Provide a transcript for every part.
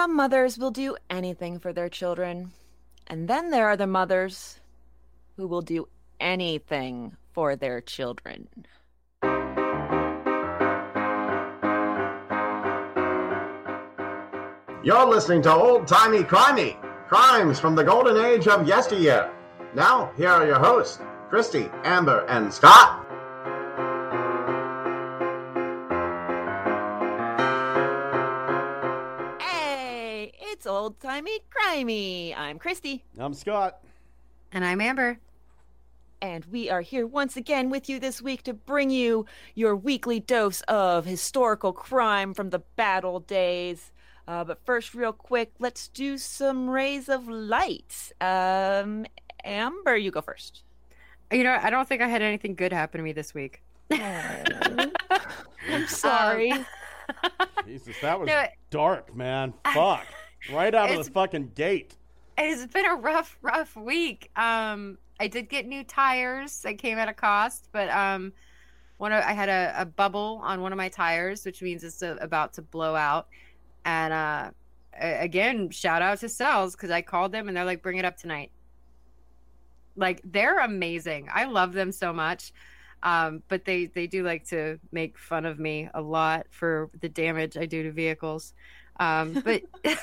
some mothers will do anything for their children. And then there are the mothers who will do anything for their children. You're listening to Old Timey Crimey, crimes from the golden age of yesteryear. Now, here are your hosts, Christy, Amber, and Scott. Old timey crimey. I'm Christy, I'm Scott. And I'm Amber. and we are here once again with you this week to bring you your weekly dose of historical crime from the battle days. Uh, but first, real quick, let's do some rays of light. Um, Amber, you go first. You know, I don't think I had anything good happen to me this week. I'm sorry. Um, Jesus, that was No, dark, man. Fuck. Right out of the fucking gate. it's been a rough, rough week. Um, I did get new tires. That came at a cost, but um, one of, I had a, a bubble on one of my tires, which means it's uh about to blow out. And uh, again, shout out to Cells because I called them and they're like, "Bring it up tonight." Like they're amazing. I love them so much. Um, but they they do like to make fun of me a lot for the damage I do to vehicles. Um, but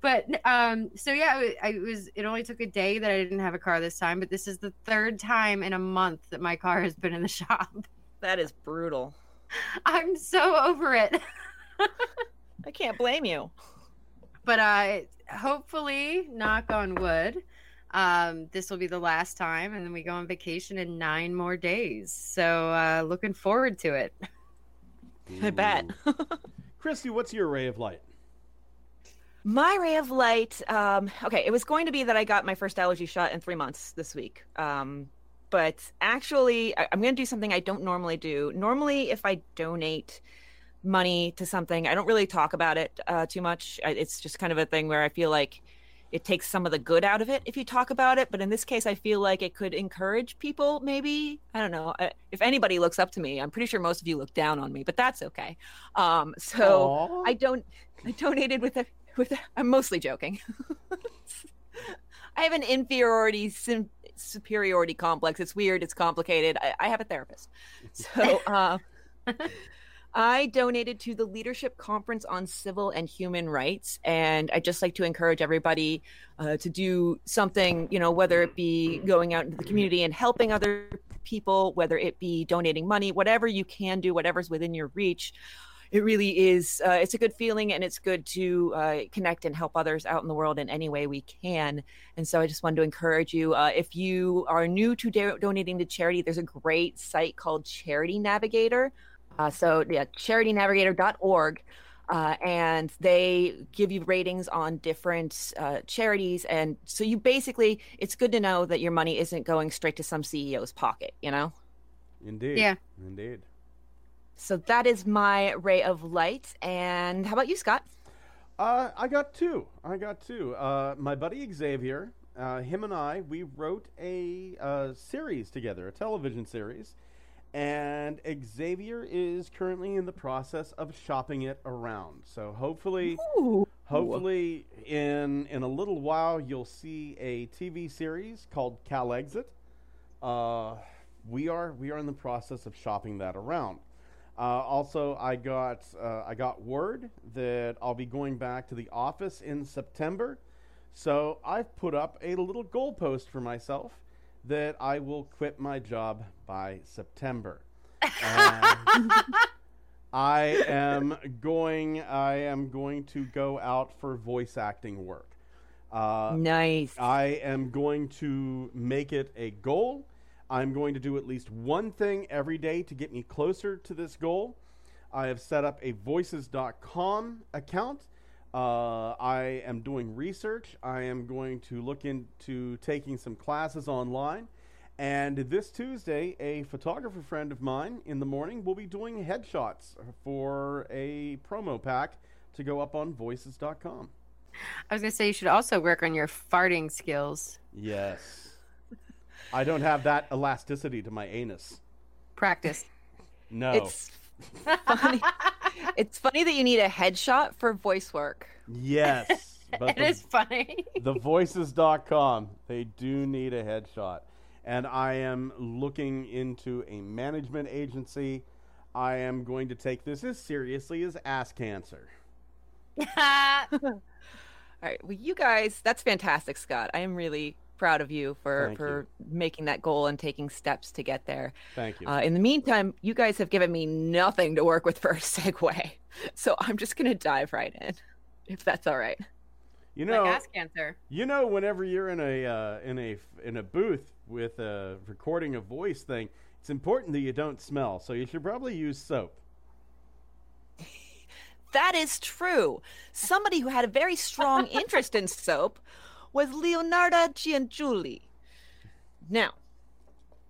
but um so yeah it, I was it only took a day that I didn't have a car this time, but this is the third time in a month that my car has been in the shop. That is brutal. I'm so over it. I can't blame you. but uh hopefully knock on wood um this will be the last time and then we go on vacation in nine more days so uh looking forward to it I bet. Christy, what's your ray of light? My ray of light. Um, okay, it was going to be that I got my first allergy shot in three months this week. Um, but actually, I- I'm going to do something I don't normally do. Normally, if I donate money to something, I don't really talk about it uh, too much. I- It's just kind of a thing where I feel like it takes some of the good out of it if you talk about it. But in this case, I feel like it could encourage people. Maybe I don't know. I- If anybody looks up to me, I'm pretty sure most of you look down on me, but that's okay. Um, so. Aw. I don't. I donated with a with. I'm mostly joking. I have an inferiority sim, superiority complex. It's weird. It's complicated. I, I have a therapist, so uh, I donated to the Leadership Conference on Civil and Human Rights, and I just like to encourage everybody uh, to do something. You know, whether it be going out into the community and helping other people, whether it be donating money, whatever you can do, whatever's within your reach it really is uh, it's a good feeling and it's good to uh, connect and help others out in the world in any way we can and so i just wanted to encourage you uh, if you are new to do- donating to charity there's a great site called charity navigator uh, so yeah charitynavigator.org uh, and they give you ratings on different uh, charities and so you basically it's good to know that your money isn't going straight to some ceo's pocket you know Indeed. Yeah. Indeed. So that is my ray of light and how about you scott Uh, I got two. I got two. Uh, my buddy Xavier, uh, him and I, we wrote a uh, series together, a television series, and Xavier is currently in the process of shopping it around. So hopefully, hopefully, in in a little while, you'll see a TV series called Cal Exit. Uh, we are we are in the process of shopping that around. Uh, also, I got uh, I got word that I'll be going back to the office in September, so I've put up a little goalpost for myself that I will quit my job by September. I am going I am going to go out for voice acting work. Uh, nice I am going to make it a goal. I'm going to do at least one thing every day to get me closer to this goal. I have set up a voices.com account. Uh, I am doing research. I am going to look into taking some classes online. And this Tuesday, a photographer friend of mine in the morning will be doing headshots for a promo pack to go up on voices.com. i was gonna say you should also work on your farting skills Yes. I don't have that elasticity to my anus. practice No. It's funny. it's funny that you need a headshot for voice work. Yes. But it the, is funny. thevoices.com, they do need a headshot. And I am looking into a management agency. I am going to take this as seriously as ass cancer. All right. Well, you guys, that's fantastic, Scott. I am really proud of you for Thank for making that goal and taking steps to get there. Thank you. Uh, in the meantime, you guys have given me nothing to work with for a segue, so I'm just gonna dive right in, if that's all right. you know, like ass cancer. you know, whenever you're in a uh, in a in a booth with a recording a voice thing, it's important that you don't smell. So you should probably use soap. That is true. Somebody who had a very strong interest in soap was Leonarda Cianciulli. Now,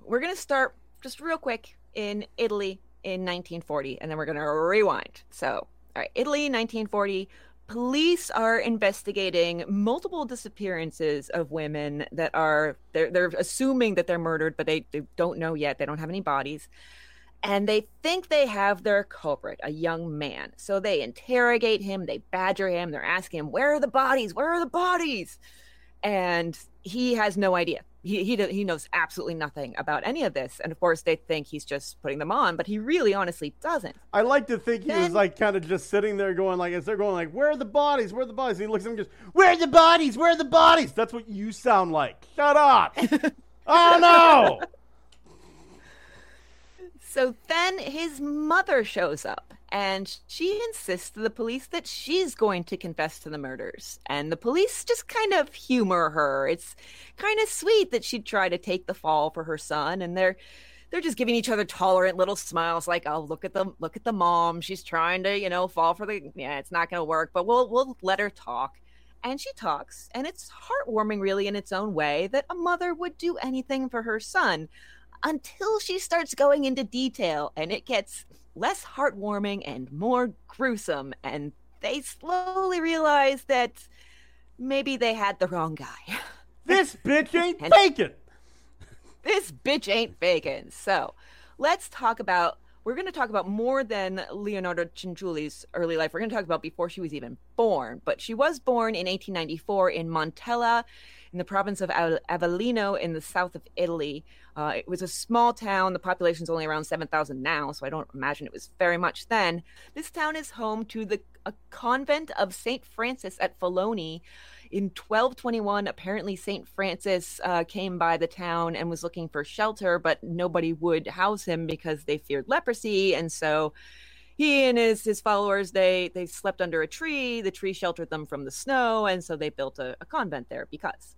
we're going to start just real quick in Italy in 1940, and then we're going to rewind. So, all right, Italy, 1940. Police are investigating multiple disappearances of women that are they're they're assuming that they're murdered, but they, they don't know yet. They don't have any bodies and they think they have their culprit, a young man. So they interrogate him, they badger him, they're asking him, "Where are the bodies? Where are the bodies?" And he has no idea. He he he knows absolutely nothing about any of this. And of course, they think he's just putting them on, but he really, honestly doesn't. I like to think he was like kind of just sitting there going like as they're going like where are the bodies? Where are the bodies? And he looks at them and goes where are the bodies? Where are the bodies? That's what you sound like. Shut up. Oh no! So then his mother shows up and she insists to the police that she's going to confess to the murders. And the police just kind of humor her. It's kind of sweet that she'd try to take the fall for her son and they're they're just giving each other tolerant little smiles like, "Oh, look at the look at the mom. She's trying to, you know, fall for the yeah, it's not going to work, but we'll we'll let her talk." And she talks, and it's heartwarming really in its own way that a mother would do anything for her son until she starts going into detail and it gets less heartwarming and more gruesome and they slowly realize that maybe they had the wrong guy. This bitch ain't And- faking. This bitch ain't faking. So let's talk about we're going to talk about more than leonarda cianciulli's early life. We're going to talk about before she was even born but she was born in 1894 in montella in the province of Avellino in the south of Italy. Uh, it was a small town. The population's only around 7,000 now, so I don't imagine it was very much then. This town is home to the convent of St. Francis at Folloni. In 1221, apparently St. Francis uh, came by the town and was looking for shelter, but nobody would house him because they feared leprosy. And so he and his his followers they they slept under a tree the tree sheltered them from the snow and so they built a, a convent there because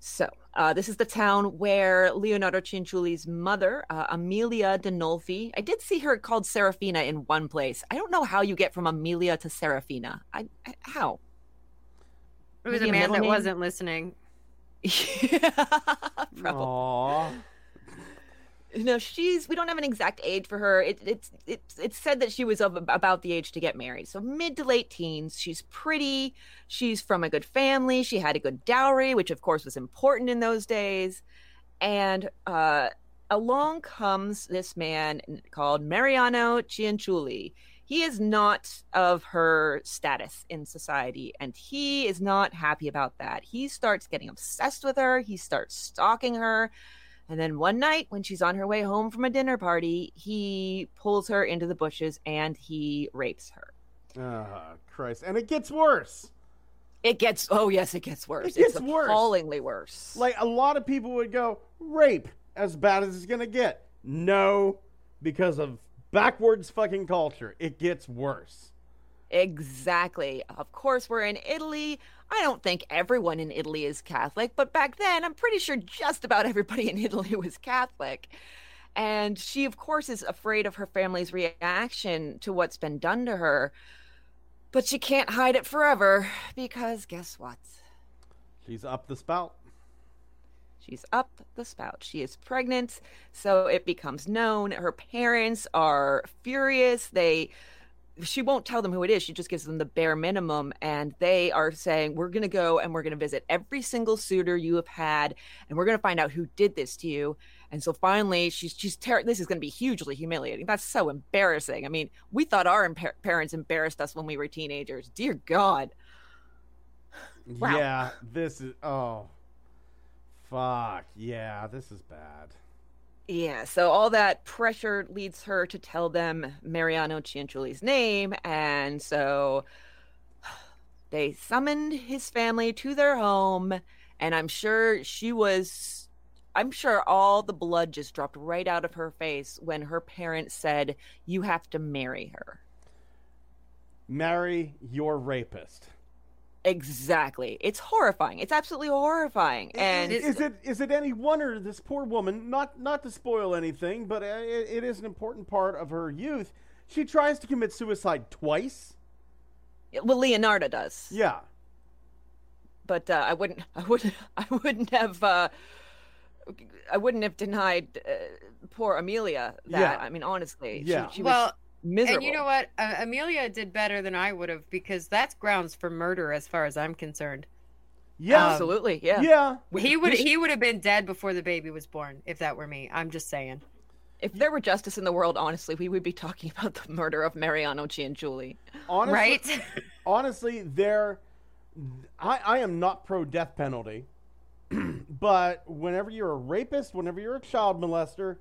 so uh, this is the town where leonarda cianciulli's mother uh, amelia denolfi i did see her called serafina in one place i don't know how you get from amelia to serafina i, I how It was Maybe a a man middle that name? wasn't listening. yeah, Probably. Aw. no she's we don't have an exact age for her. It, it's it's it's said that she was of about the age to get married. So mid to late teens she's pretty. She's from a good family. She had a good dowry which of course was important in those days. And uh along comes this man called mariano cianciulli. He is not of her status in society and he is not happy about that. He starts getting obsessed with her. He starts stalking her and then one night, when she's on her way home from a dinner party, he pulls her into the bushes and he rapes her. oh christ and it gets worse It gets, oh, yes, it gets worse. It gets it's worse. appallingly worse. like a lot of people would go rape as bad as it's gonna get no because of backwards fucking culture it gets worse exactly. Of course, we're in Italy. I don't think everyone in Italy is Catholic, but back then, I'm pretty sure just about everybody in Italy was Catholic. And she, of course, is afraid of her family's reaction to what's been done to her. But she can't hide it forever because guess what? she's up the spout She's up the spout. She is pregnant, so it becomes known. Her parents are furious. They she won't tell them who it is. She just gives them the bare minimum and they are saying, "We're going to go and we're going to visit every single suitor you have had and we're going to find out who did this to you." And so finally, she's she's this is going to be hugely humiliating. That's so embarrassing. I mean, we thought our parents embarrassed us when we were teenagers. Dear God. Wow. Yeah, this is oh fuck. Yeah, this is bad. Yeah, so all that pressure leads her to tell them Mariano Cianciulli's name, and so they summoned his family to their home, and I'm sure she was I'm sure all the blood just dropped right out of her face when her parents said, You have to marry her. Marry your rapist. Exactly. It's horrifying. It's absolutely horrifying. And is, is it is it any wonder this poor woman, not not to spoil anything, but uh, it, it is an important part of her youth. She tries to commit suicide twice. well, Leonarda does. Yeah, but uh, I wouldn't, I wouldn't, I wouldn't have, uh, I wouldn't have denied uh, poor Amelia that. Yeah. I mean, honestly, Yeah. she, she well, was miserable. and you know what? Uh, Amelia did better than I would have because that's grounds for murder, as far as I'm concerned. yeah, Um, absolutely, yeah. yeah. He would he would have been dead before the baby was born if that were me. I'm just saying. if there were justice in the world, honestly, we would be talking about the murder of Mariano Cianciulli. Honestly, right? honestly, there, I, I am not pro death penalty, but whenever you're a rapist, whenever you're a child molester,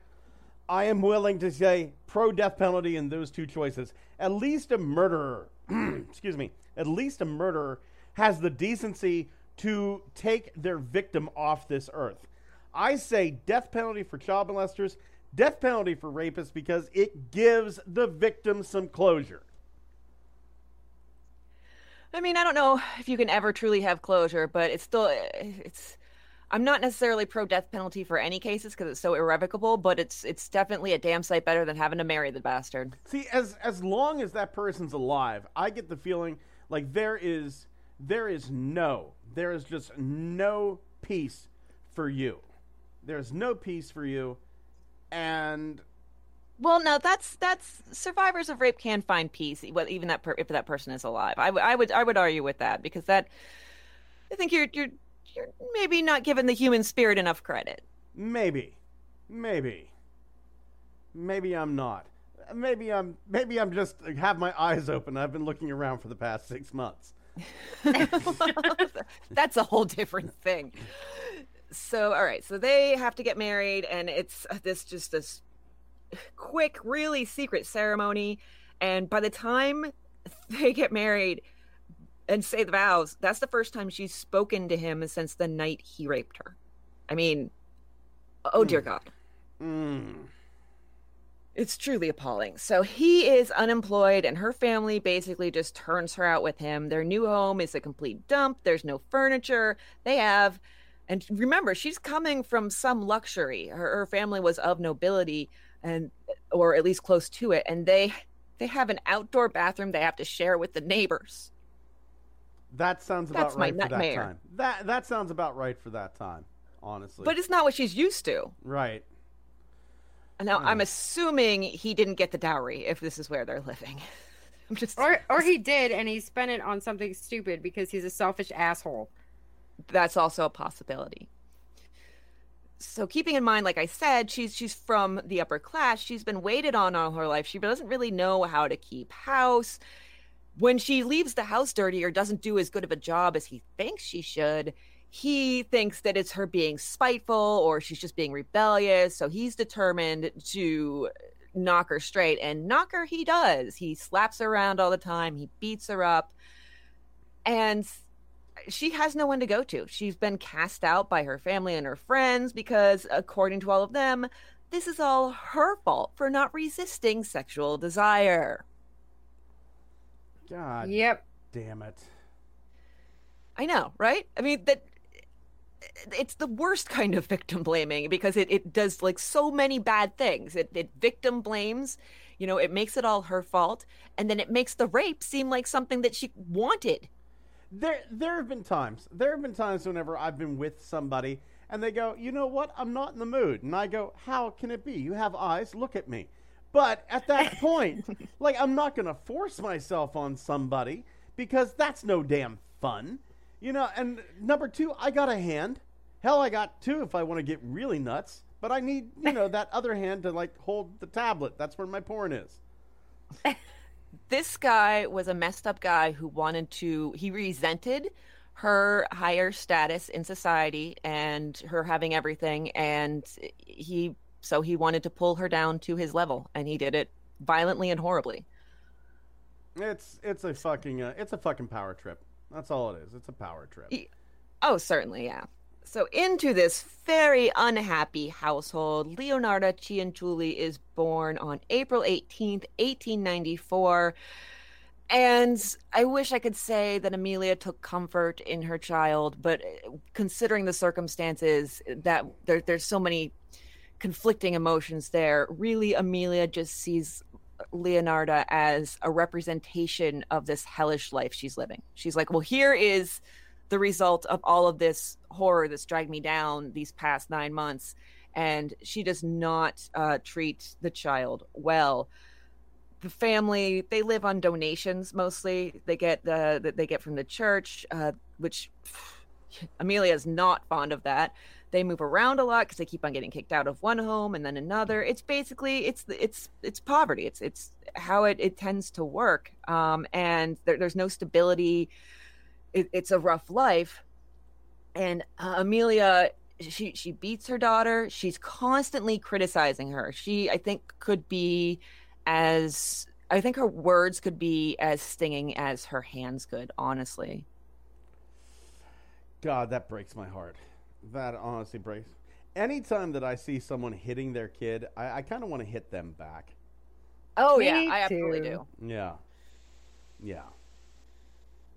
I am willing to say pro death penalty in those two choices. At least a murderer, excuse me, at least a murderer has the decency to take their victim off this earth. I say death penalty for child molesters, death penalty for rapists because it gives the victim some closure. I mean, I don't know if you can ever truly have closure, but it's still, it's. I'm not necessarily pro death penalty for any cases because it's so irrevocable, but it's it's definitely a damn sight better than having to marry the bastard. See, as as long as that person's alive, I get the feeling like there is there is no there is just no peace for you. There's no peace for you, and Well, no, that's that's survivors of rape can find peace, even that per, if that person is alive. I, w- I would I would argue with that because that I think you're you're you're maybe not giving the human spirit enough credit. maybe, maybe, maybe I'm not. Maybe I'm maybe I'm just have my eyes open. I've been looking around for the past six months. that's a whole different thing. So, all right, so they have to get married, and it's uh, this just this quick, really secret ceremony. And by the time they get married and say the vows, that's the first time she's spoken to him since the night he raped her. I mean, oh dear God. Mm. It's truly appalling. So he is unemployed, and her family basically just turns her out with him. Their new home is a complete dump. There's no furniture. They have, and remember, she's coming from some luxury. Her, her family was of nobility, and or at least close to it, and they they have an outdoor bathroom they have to share with the neighbors. That sounds about That's my right for that time. That that sounds about right for that time. Honestly, But it's not what she's used to. right. Now, Hmm. I'm assuming he didn't get the dowry if this is where they're living. I'm just or or he did and he spent it on something stupid because he's a selfish asshole. that's also a possibility. So keeping in mind, like I said, she's she's from the upper class. She's been waited on all her life. She doesn't really know how to keep house. When she leaves the house dirty or doesn't do as good of a job as he thinks she should, he thinks that it's her being spiteful or she's just being rebellious. So he's determined to knock her straight, and knock her he does. He slaps her around all the time. He beats her up, and she has no one to go to. She's been cast out by her family and her friends because, according to all of them, this is all her fault for not resisting sexual desire. God Yep. damn it. I know, right? I mean, that it's the worst kind of victim blaming because it, it does like so many bad things. It, it victim blames, you know, it makes it all her fault, and then it makes the rape seem like something that she wanted. There, there have been times. There have been times whenever I've been with somebody and they go, "You know what? I'm not in the mood." And I go, "How can it be? You have eyes. Look at me." But at that point, like I'm not going to force myself on somebody because that's no damn fun. You know, and number 2, I got a hand. Hell, I got two if I want to get really nuts. but I need, you know, that other hand to like hold the tablet. That's where my porn is. this guy was a messed up guy who wanted to he resented her higher status in society and her having everything and he so he wanted to pull her down to his level and he did it violently and horribly It's it's a fucking uh, it's a fucking power trip. That's all it is. It's a power trip. He- oh certainly yeah so into this very unhappy household leonarda cianciulli is born on april 18th 1894 and I wish I could say that Amelia took comfort in her child, but uh, considering the circumstances, that there, there's so many conflicting emotions there. Really, Amelia just sees Leonarda as a representation of this hellish life she's living. She's like, well, here is the result of all of this horror that's dragged me down these past nine months. And she does not uh, treat the child well the family they live on donations mostly they get the that they get from the church uh, which amelia is not fond of that they move around a lot because they keep on getting kicked out of one home and then another. It's basically it's it's it's poverty. It's it's how it, it tends to work. Um, and there, there's no stability. It, it's a rough life. And uh, amelia she she beats her daughter. She's constantly criticizing her. She i think could be as I think her words could be as stinging as her hands could, honestly. God, that breaks my heart. That honestly breaks. Anytime that I see someone hitting their kid, I, I kind of want to hit them back. Oh Me yeah, I absolutely do. Yeah. Yeah.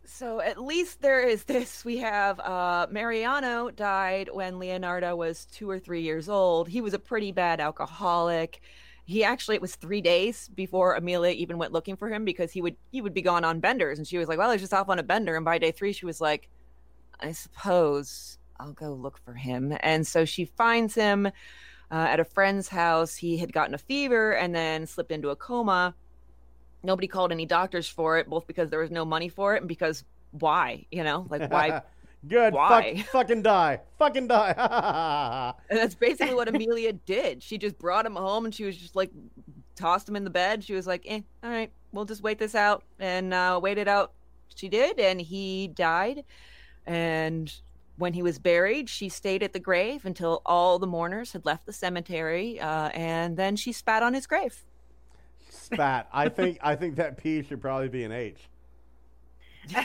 So at least there is this. We have uh, Mariano died when Leonarda was two or three years old. He was a pretty bad alcoholic. He actually it was three days before Amelia even went looking for him because he would he would be gone on benders, and she was like, "Well, he's just off on a bender." And by day three, she was like, "I suppose I'll go look for him." And so she finds him uh, at a friend's house. He had gotten a fever and then slipped into a coma. Nobody called any doctors for it, both because there was no money for it and because why? You know, like why? Good. Why? Fuck, fucking die. Fucking die. And that's basically what Amelia did. She just brought him home and she was just like tossed him in the bed. She was like, eh, all right, we'll just wait this out and uh, wait it out. She did, and he died. And when he was buried, she stayed at the grave until all the mourners had left the cemetery, uh, and then she spat on his grave. Spat. I think I think that P should probably be an H.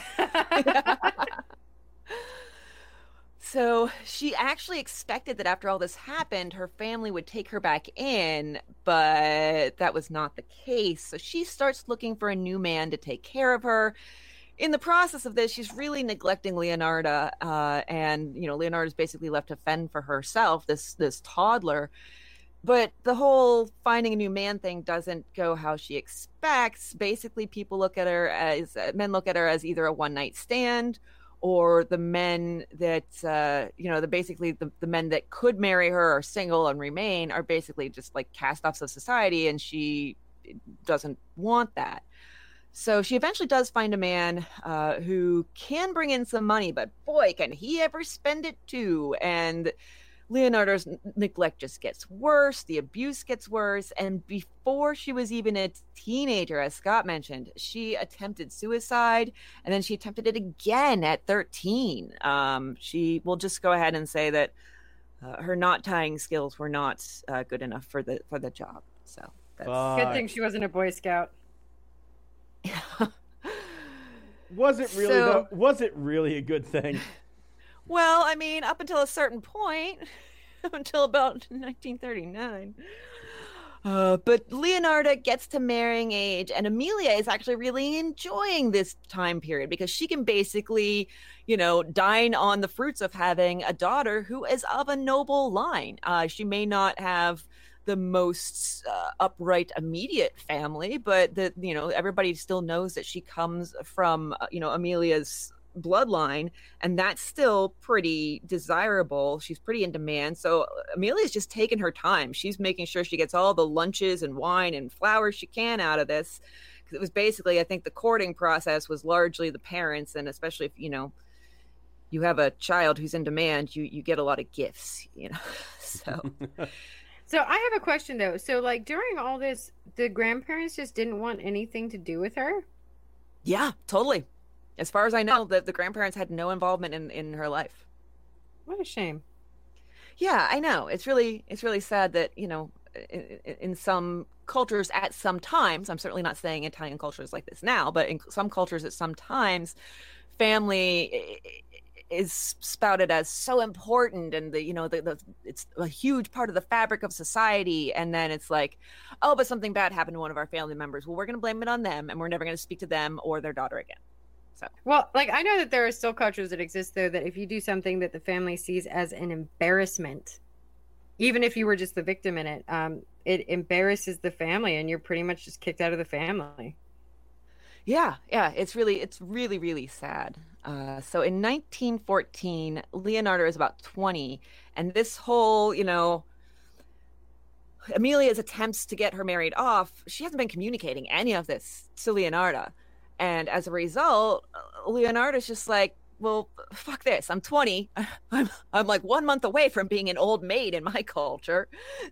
So she actually expected that after all this happened, her family would take her back in, but that was not the case. So she starts looking for a new man to take care of her. In the process of this, she's really neglecting Leonarda, uh, and you know Leonarda's basically left to fend for herself. This this toddler, but the whole finding a new man thing doesn't go how she expects. Basically, people look at her as men look at her as either a one night stand or the men that uh, you know the basically the, the men that could marry her are single and remain are basically just like cast offs of society and she doesn't want that so she eventually does find a man uh, who can bring in some money but boy can he ever spend it too. And leonarda's neglect just gets worse the abuse gets worse and before she was even a teenager as scott mentioned she attempted suicide and then she attempted it again at 13 um, she will just go ahead and say that uh, her knot tying skills were not uh, good enough for the for the job. So that's Good thing she wasn't a Boy Scout. Was it really? So- was it really a good thing? Well, I mean, up until a certain point, until about 1939. Uh, but Leonarda gets to marrying age, and Amelia is actually really enjoying this time period because she can basically, you know, dine on the fruits of having a daughter who is of a noble line. Uh, she may not have the most uh, upright immediate family, but that you know everybody still knows that she comes from uh, you know Amelia's bloodline and that's still pretty desirable. She's pretty in demand. So amelia's just taking her time. She's making sure she gets all the lunches and wine and flowers she can out of this because it was basically i think the courting process was largely the parents and especially if you know you have a child who's in demand, you you get a lot of gifts, you know. so So I have a question though. So like during all this, the grandparents just didn't want anything to do with her. yeah, totally. As far as I know, oh. the, the grandparents had no involvement in, in her life. What a shame. Yeah, I know. It's really it's really sad that you know in, in some cultures at some times. I'm certainly not saying Italian culture is like this now, but in some cultures at some times, family is spouted as so important and the you know the, the it's a huge part of the fabric of society. And then it's like oh but something bad happened to one of our family members. Well we're going to blame it on them and we're never going to speak to them or their daughter again. So. Well, like I know that there are still cultures that exist though that if you do something that the family sees as an embarrassment, even if you were just the victim in it, um, it embarrasses the family and you're pretty much just kicked out of the family. Yeah, yeah, it's really, it's really, really sad. Uh, so in 1914, Leonarda is about 20, and this whole, you know, Amelia's attempts to get her married off, she hasn't been communicating any of this to Leonarda. And as a result, Leonarda's just like, well, fuck this. I'm 20. I'm I'm like one month away from being an old maid in my culture.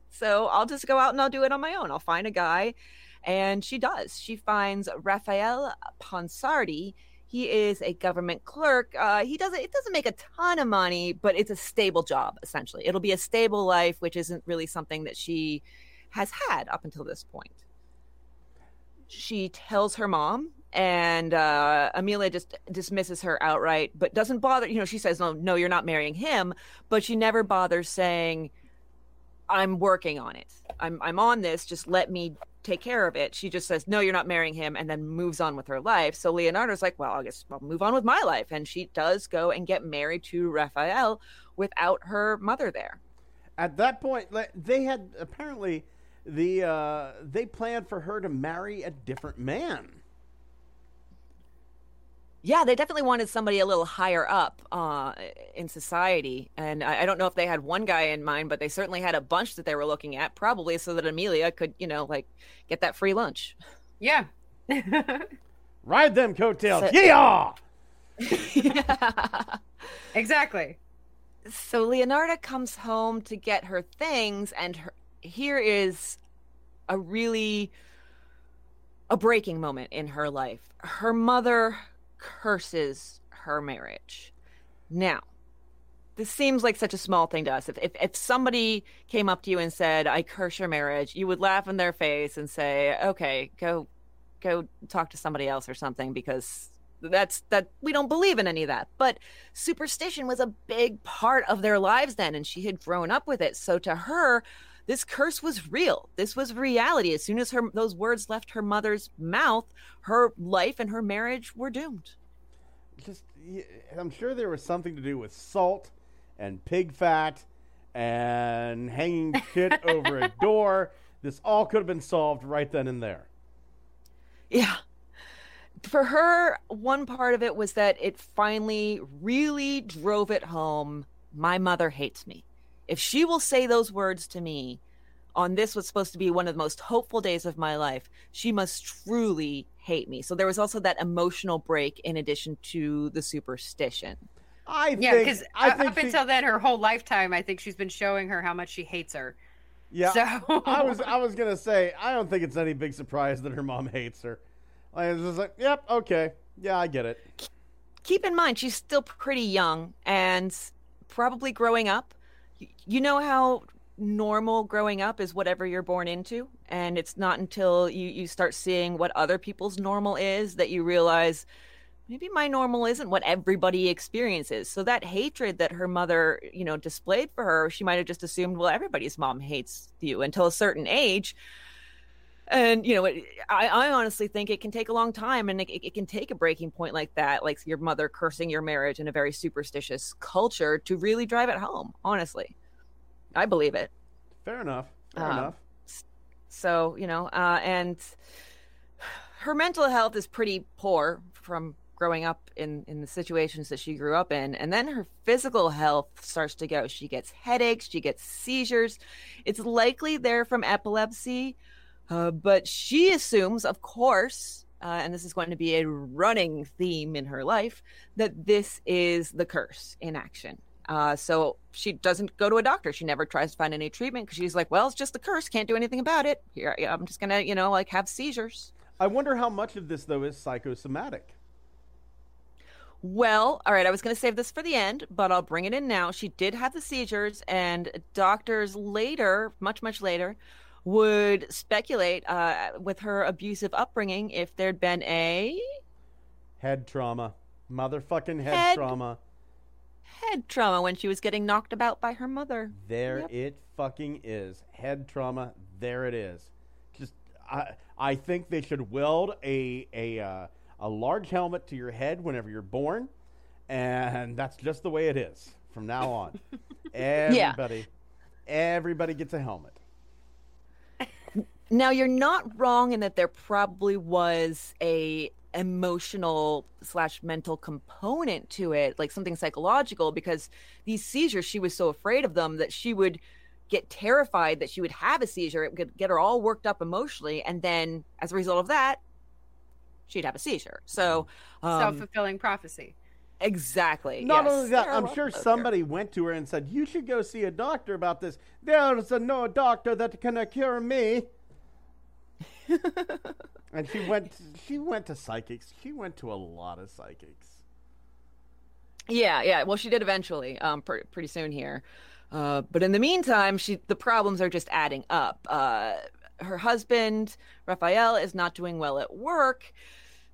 So I'll just go out and I'll do it on my own. I'll find a guy and she does. She finds Raphael Ponsardi. He is a government clerk. Uh, he doesn't. It doesn't make a ton of money, but it's a stable job. Essentially, it'll be a stable life, which isn't really something that she has had up until this point. She tells her mom, and uh, Amelia just dismisses her outright, but doesn't bother. You know, she says, "No, no, you're not marrying him," but she never bothers saying, "I'm working on it. I'm I'm on this. Just let me take care of it. She just says, No, you're not marrying him, and then moves on with her life. So Leonarda's like, Well, I guess I'll move on with my life. And she does go and get married to Raphael without her mother there. At that point, they had apparently the uh, they planned for her to marry a different man. Yeah, they definitely wanted somebody a little higher up uh, in society. And I, I don't know if they had one guy in mind, but they certainly had a bunch that they were looking at, probably so that Amelia could, you know, like get that free lunch. Yeah. Ride them coattails, So- yeah! exactly. so Leonarda comes home to get her things, and her, here is a really a breaking moment in her life. Her mother curses her marriage. Now, this seems like such a small thing to us. If, if if somebody came up to you and said, "I curse your marriage," you would laugh in their face and say, "Okay, go go talk to somebody else or something," because that's that we don't believe in any of that. But superstition was a big part of their lives then, and she had grown up with it. So to her, this curse was real. This was reality. As soon as her those words left her mother's mouth, her life and her marriage were doomed. Just, I'm sure there was something to do with salt and pig fat and hanging shit over a door. This all could have been solved right then and there. Yeah. For her, one part of it was that it finally really drove it home. My mother hates me. If she will say those words to me on this was supposed to be one of the most hopeful days of my life, she must truly hate me. So there was also that emotional break in addition to the superstition. I Yeah, because I up think she- until then, her whole lifetime, I think she's been showing her how much she hates her. yeah. So I was I was gonna say I don't think it's any big surprise that her mom hates her. Like, it's just like, yep, okay, yeah, I get it. keep in mind she's still pretty young and probably growing up Y- you know how normal growing up is whatever you're born into? And it's not until you you start seeing what other people's normal is that you realize maybe my normal isn't what everybody experiences. So that hatred that her mother you know displayed for her she might have just assumed well everybody's mom hates you until a certain age and you know it, I, I honestly think it can take a long time and it, it can take a breaking point like that like your mother cursing your marriage in a very superstitious culture to really drive it home honestly i believe it Fair enough. Fair Um, enough. so you know uh, and her mental health is pretty poor from growing up in in the situations that she grew up in and then her physical health starts to go she gets headaches she gets seizures it's likely they're from epilepsy uh, but she assumes of course uh, and this is going to be a running theme in her life, that this is the curse in action. Uh, so she doesn't go to a doctor. She never tries to find any treatment because she's like, well, it's just the curse. Can't do anything about it. Here, I'm just gonna, you know, like have seizures. I wonder how much of this though is psychosomatic. Well, all right, I was going to save this for the end, but I'll bring it in now. She did have the seizures, and doctors later, much, much later, would speculate uh, with her abusive upbringing if there'd been a Head trauma. Motherfucking head, Head- trauma. head trauma when she was getting knocked about by her mother. There Yep. it fucking is. Head trauma. There it is. Just I I think they should weld a a uh, a large helmet to your head whenever you're born, and that's just the way it is from now on. Everybody, everybody gets a helmet. Now you're not wrong in that there probably was a emotional slash mental component to it, like something psychological, because these seizures, she was so afraid of them that she would get terrified that she would have a seizure. It would get her all worked up emotionally, and then as a result of that, she'd have a seizure. So, um, Self fulfilling prophecy. exactly. Not yes. only that, There I'm sure those somebody went to her and said, "You should go see a doctor about this." There's a no doctor that can cure me. and she went. She went to psychics. She went to a lot of psychics. Yeah, yeah. Well, she did eventually, um, pr- pretty soon here. Uh, but in the meantime, she the problems are just adding up. Uh, her husband Raphael is not doing well at work,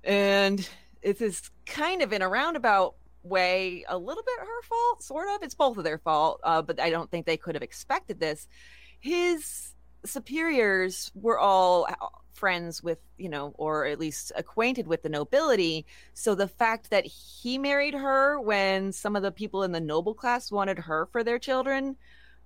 and it is kind of in a roundabout way a little bit her fault, sort of. It's both of their fault, uh, but I don't think they could have expected this. His superiors were all uh, friends with, you know, or at least acquainted with the nobility. So the fact that he married her when some of the people in the noble class wanted her for their children,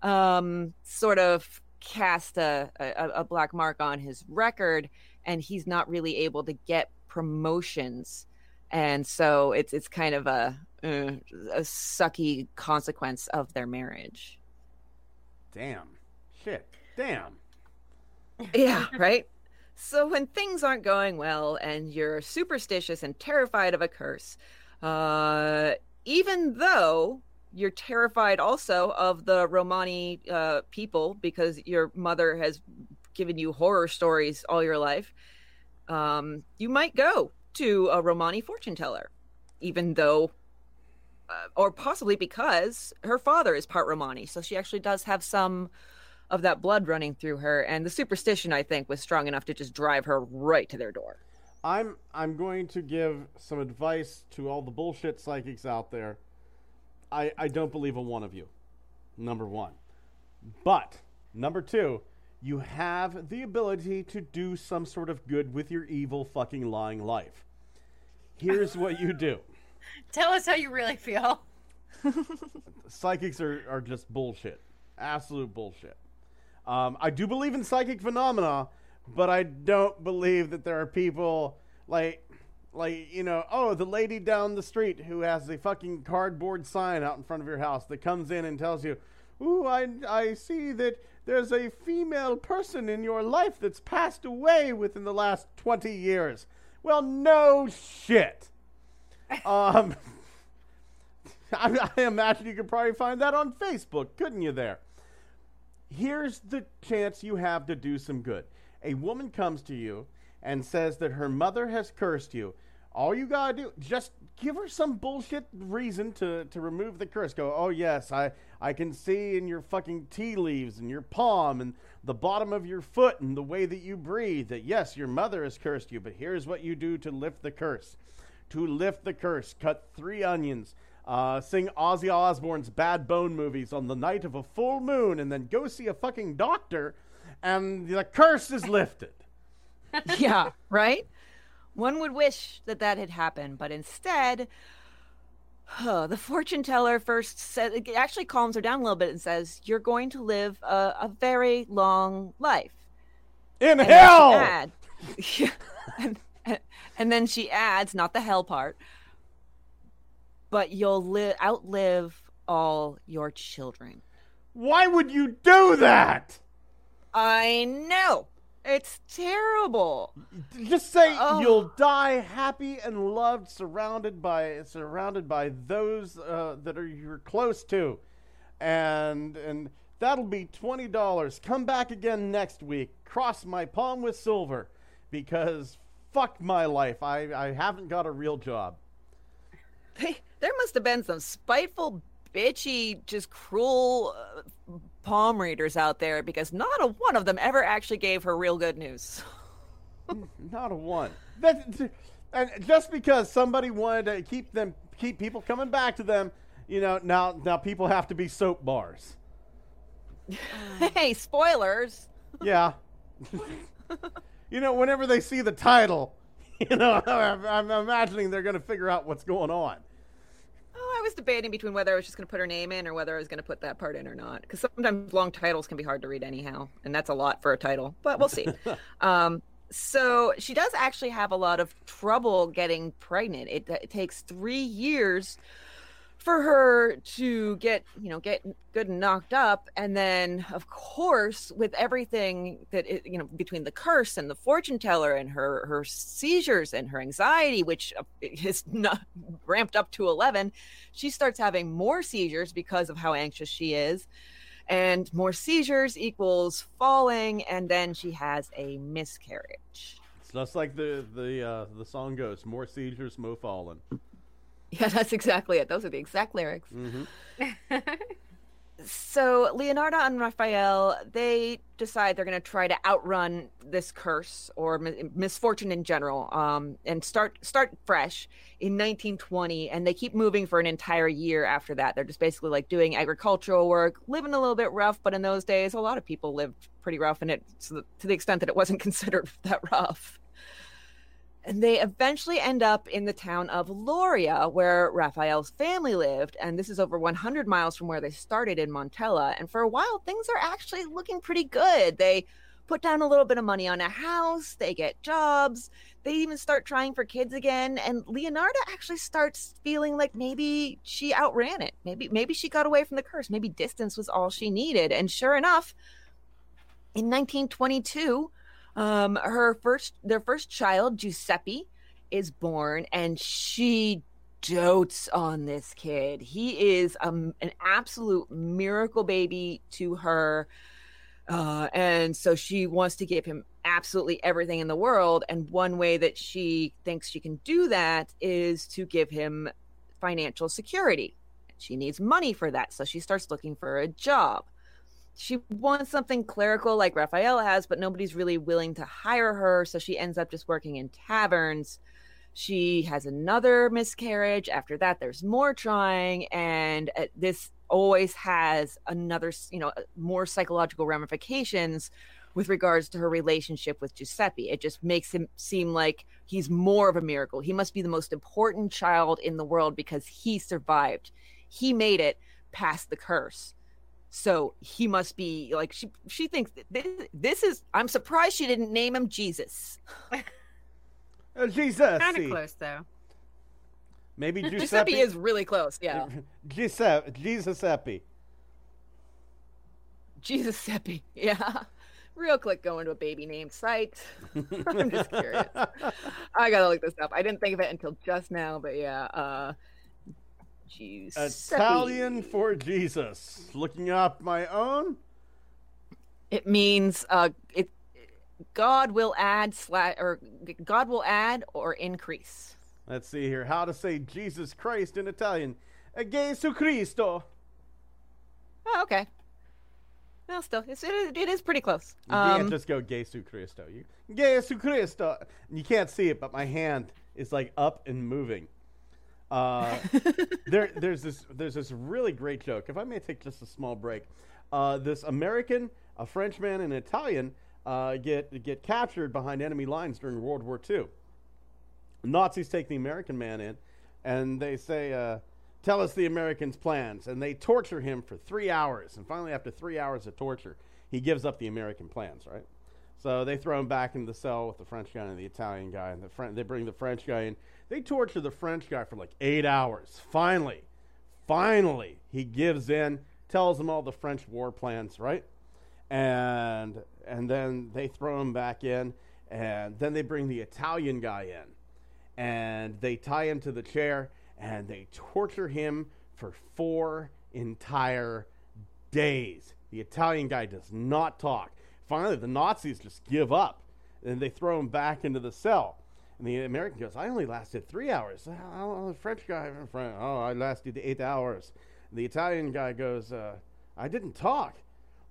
um, sort of cast a, a, a black mark on his record, and he's not really able to get promotions. And so it's it's kind of a uh, a sucky consequence of their marriage. Damn. Shit. Damn. Yeah, right? So when things aren't going well and you're superstitious and terrified of a curse, uh, even though you're terrified also of the Romani uh, people because your mother has given you horror stories all your life, um, you might go to a Romani fortune teller, even though, uh, or possibly because her father is part Romani. So she actually does have some of that blood running through her and the superstition i think was strong enough to just drive her right to their door I'm I'm going to give some advice to all the bullshit psychics out there. I I don't believe in one of you. Number 1. But number 2, you have the ability to do some sort of good with your evil fucking lying life. Here's what you do. Tell us how you really feel. Psychics are, are just bullshit. Absolute bullshit. Um, I do believe in psychic phenomena, but I don't believe that there are people like, like you know, oh, the lady down the street who has a fucking cardboard sign out in front of your house that comes in and tells you, "Ooh, I I see that there's a female person in your life that's passed away within the last twenty years." Well, no shit. um, I, I imagine you could probably find that on Facebook, couldn't you? There here's the chance you have to do some good. A woman comes to you and says that her mother has cursed you. All you gotta do, just give her some bullshit reason to, to remove the curse. Go, oh yes, I, I can see in your fucking tea leaves and your palm and the bottom of your foot and the way that you breathe that yes, your mother has cursed you, but here's what you do to lift the curse. To lift the curse, cut three onions, uh, sing Ozzy Osbourne's Bad Bone movies on the night of a full moon, and then go see a fucking doctor, and the curse is lifted. yeah right one would wish that that had happened but instead oh, the fortune teller first said it actually calms her down a little bit and says you're going to live a, a very long life In And then hell! add- and, and- and then she adds, not the hell part, but you'll li- outlive all your children. Why would you do that? I know. It's terrible. Just say Oh. you'll die happy and loved, surrounded by surrounded by those uh, that are you're close to, and and that'll be twenty dollars. Come back again next week. Cross my palm with silver, because fuck my life. I I haven't got a real job. They, there must have been some spiteful, bitchy, just cruel uh, palm readers out there because not a one of them ever actually gave her real good news. Not a one. That, and just because somebody wanted to keep them keep people coming back to them, you know, now now people have to be soap bars. hey, spoilers. Yeah. you know, whenever they see the title, you know, I'm, I'm imagining they're going to figure out what's going on. Oh, I was debating between whether I was just going to put her name in or whether I was going to put that part in or not. Because sometimes long titles can be hard to read anyhow, and that's a lot for a title. But we'll see. um, so she does actually have a lot of trouble getting pregnant. It, it takes three years for her to get you know get good and knocked up. And then of course with everything that it, you know between the curse and the fortune teller and her her seizures and her anxiety which uh, is not ramped up to 11 she starts having more seizures because of how anxious she is. And more seizures equals falling and then she has a miscarriage. It's just like the the uh, the song goes: "More seizures, more fallen." yeah that's exactly it. Those are the exact lyrics. Hmm so Leonardo and Raphael they decide they're going to try to outrun this curse or mi- misfortune in general um, and start start fresh in 1920 and they keep moving for an entire year after that. They're just basically like doing agricultural work living a little bit rough but in those days a lot of people lived pretty rough and it to the, to the extent that it wasn't considered that rough and they eventually end up in the town of Lauria, where Raphael's family lived. And this is over 100 miles from where they started in Montella. And for a while, things are actually looking pretty good. They put down a little bit of money on a house, they get jobs, they even start trying for kids again. And Leonardo actually starts feeling like maybe she outran it. Maybe maybe she got away from the curse. Maybe distance was all she needed. And sure enough, in 1922, um, her first their first child giuseppe is born and she dotes on this kid. He is um, an absolute miracle baby to her uh, and so she wants to give him absolutely everything in the world and one way that she thinks she can do that is to give him financial security. She needs money for that so she starts looking for a job she wants something clerical like Raphael has, but nobody's really willing to hire her. So she ends up just working in taverns. She has another miscarriage. After that, there's more trying. And uh, this always has another, you know, more psychological ramifications with regards to her relationship with Giuseppe. It just makes him seem like he's more of a miracle. He must be the most important child in the world because he survived. He made it past the curse so he must be like she she thinks this, this is i'm surprised she didn't name him jesus. Uh, Jesus, Kind of close though. maybe Giuseppe, giuseppe is really close yeah. Giuseppe, Giuseppe. giuseppe yeah. Real quick going to a baby name site. I'm just curious. I gotta look this up. I didn't think of it until just now but yeah uh Giuseppe. Italian for Jesus. Looking up my own. it means uh it god will add slash or god will add or increase Let's see here. How to say Jesus Christ in Italian. Gesù Cristo. oh okay no still it's, it, it is pretty close You can't um just go Gesù Cristo. You, Gesù Cristo. You can't see it, but my hand is like up and moving. Uh, there, there's this, there's this really great joke. If I may take just a small break, uh, this American, a Frenchman, and an Italian uh, get get captured behind enemy lines during World War II. Nazis take the American man in, and they say, uh, "Tell us the Americans' plans." And they torture him for three hours. And finally, after three hours of torture, he gives up the American plans. Right. So they throw him back in the cell with the French guy and the Italian guy, and the they bring the French guy in. They torture the French guy for like eight hours. Finally, finally, he gives in, tells them all the French war plans, right? and and then they throw him back in, and then they bring the Italian guy in, and they tie him to the chair, and they torture him for four entire days. The Italian guy does not talk. Finally, the Nazis just give up, and they throw him back into the cell. And the American goes, "I only lasted three hours." Oh, the French guy, oh, I lasted eight hours. And the Italian guy goes, uh, "I didn't talk."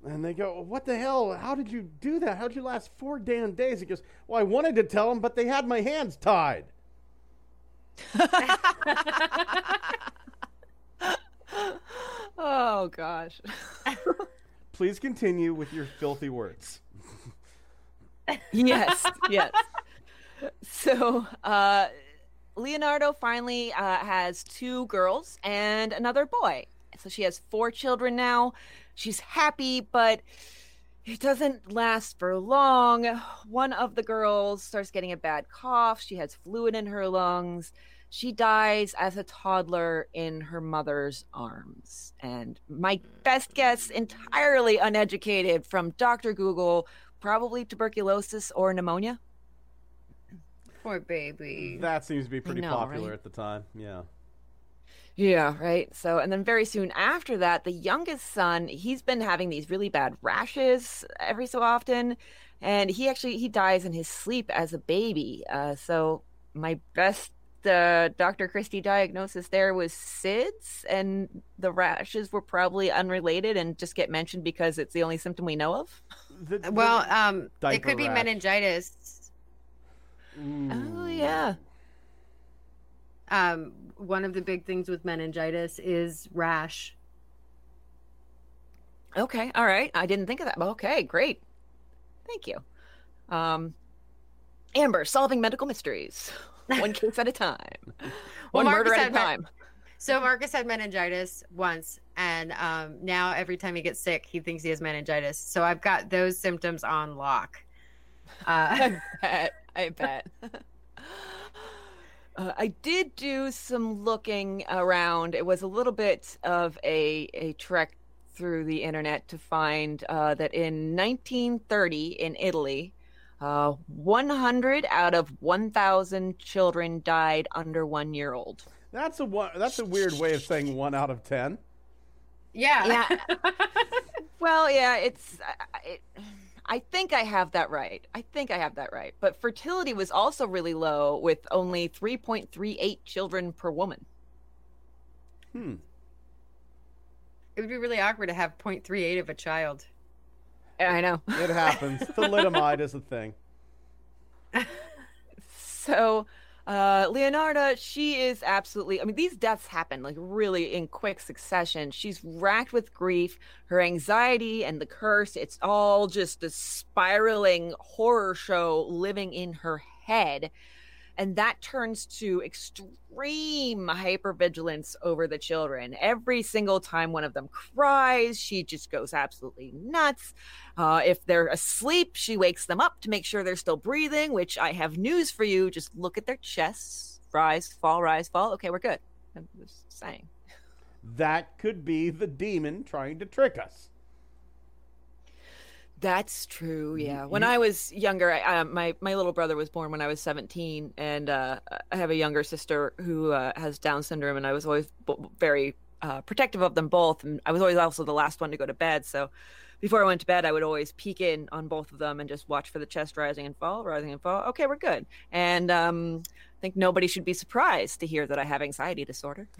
And they go, What the hell? How did you do that? How'd you last four damn days? He goes, Well, I wanted to tell them, but they had my hands tied. oh gosh. Please continue with your filthy words. yes, yes. So, uh, Leonardo finally uh, has two girls and another boy. So she has four children now. She's happy, but it doesn't last for long. One of the girls starts getting a bad cough. She has fluid in her lungs. She dies as a toddler in her mother's arms. And my best guess, entirely uneducated from Dr. Google, probably tuberculosis or pneumonia. Poor baby. That seems to be pretty know, popular right? at the time. Yeah. Yeah, right. So, and then very soon after that, the youngest son, he's been having these really bad rashes every so often, and he actually he dies in his sleep as a baby. Uh, so, my best uh, Dr. Christie diagnosis there was SIDS, and the rashes were probably unrelated and just get mentioned because it's the only symptom we know of. The- the- Well, um, it Diaper could be rash. meningitis. Oh yeah. Um, one of the big things with meningitis is rash. Okay. All right. I didn't think of that. Okay. Great. Thank you. Um, Amber, solving medical mysteries, one case at a time, one Marcus murder at a time. So Marcus had meningitis once, and um, now every time he gets sick, he thinks he has meningitis. So I've got those symptoms on lock. Uh, I bet. I bet. Uh, I did do some looking around. It was a little bit of a, a trek through the internet to find uh, that in 1930 in Italy, uh, 100 out of 1,000 children died under one year old. That's a one, that's a weird way of saying one out of ten. yeah. Yeah. Well, yeah, it's. I- It, I think I have that right. I think I have that right. But fertility was also really low, with only 3.38 children per woman. Hmm. it would be really awkward to have 0.38 of a child. I know. It happens. Thalidomide is a thing. So, uh, Leonarda, she is absolutely, I mean, these deaths happen like really in quick succession. She's racked with grief, her anxiety and the curse. It's all just a spiraling horror show living in her head. And that turns to extreme hypervigilance over the children. Every single time one of them cries, she just goes absolutely nuts. Uh, if they're asleep, she wakes them up to make sure they're still breathing, which I have news for you. Just look at their chests. Rise, fall, rise, fall. Okay, we're good. I'm just saying. That could be the demon trying to trick us. That's true. Yeah. When you- I was younger, I, uh, my my little brother was born when I was 17, and uh, I have a younger sister who uh, has Down syndrome, and I was always b- very uh, protective of them both, and I was always also the last one to go to bed. So before I went to bed, I would always peek in on both of them and just watch for the chest rising and fall, rising and fall. Okay, we're good. And um, I think nobody should be surprised to hear that I have anxiety disorder.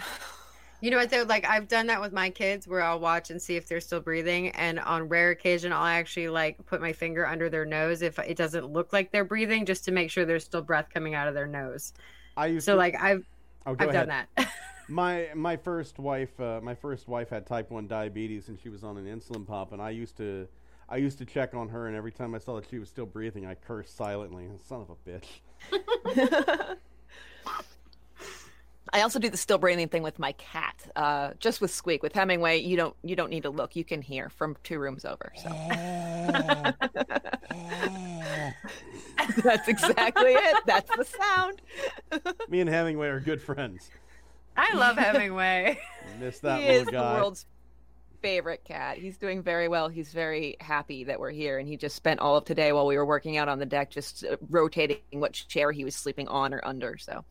You know what though? Like I've done that with my kids where I'll watch and see if they're still breathing. And on rare occasion I'll actually like put my finger under their nose if it doesn't look like they're breathing, just to make sure there's still breath coming out of their nose. I used So to, like I've oh, I've ahead. done that. My my first wife, uh, my first wife had type one diabetes, and she was on an insulin pump. And I used to, I used to check on her, and every time I saw that she was still breathing, I cursed silently. Son of a bitch. I also do the still breathing thing with my cat, uh, just with Squeak. With Hemingway, you don't you don't need to look; you can hear from two rooms over. So that's exactly it. That's the sound. Me and Hemingway are good friends. I love Hemingway. Miss that he little is guy. the world's favorite cat. He's doing very well. He's very happy that we're here, and he just spent all of today while we were working out on the deck, just uh, rotating what chair he was sleeping on or under. So,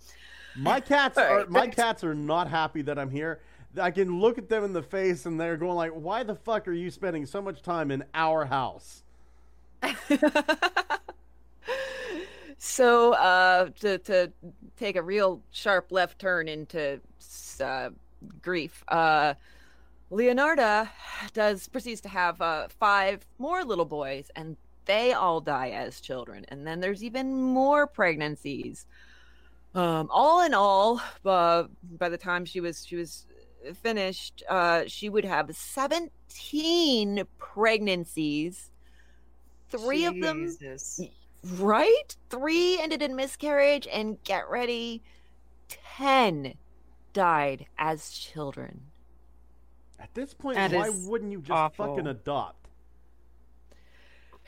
My cats are right, my thanks. cats are not happy that I'm here. I can look at them in the face and they're going like, "Why the fuck are you spending so much time in our house?" so uh, to to take a real sharp left turn into uh, grief, uh, Leonarda does proceeds to have uh, five more little boys, and they all die as children. And then there's even more pregnancies. Um, all in all, uh, by the time she was she was finished, uh, she would have seventeen pregnancies. Three of them Right? Three ended in miscarriage, and get ready, 10 died as children. At this point, That why wouldn't you just awful. fucking adopt?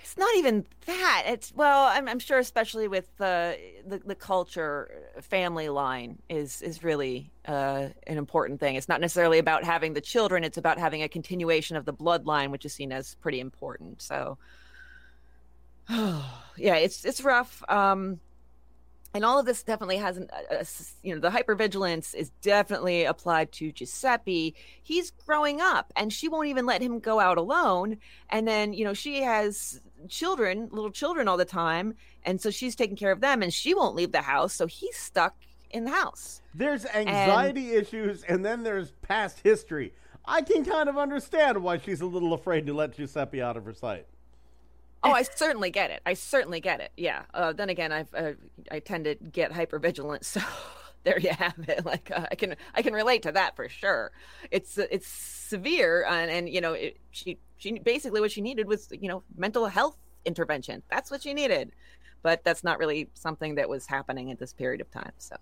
It's not even that. It's, well, I'm, I'm sure, especially with the, the, the culture, family line is, is really uh, an important thing. It's not necessarily about having the children, it's about having a continuation of the bloodline, which is seen as pretty important. So, yeah, it's it's rough. Um, and all of this definitely has an, a, a you know, the hypervigilance is definitely applied to Giuseppe. He's growing up, and she won't even let him go out alone. And then, you know, she has children, little children, all the time, and so she's taking care of them, and she won't leave the house. So he's stuck in the house. There's anxiety issues, and then there's past history. I can kind of understand why she's a little afraid to let Giuseppe out of her sight. Oh, I certainly get it. I certainly get it. Yeah. Uh, then again, I've uh, I tend to get hyper vigilant, so there you have it. Like uh, I can I can relate to that for sure. It's it's severe, and, and you know it, she she basically what she needed was you know mental health intervention. That's what she needed, but that's not really something that was happening at this period of time. So.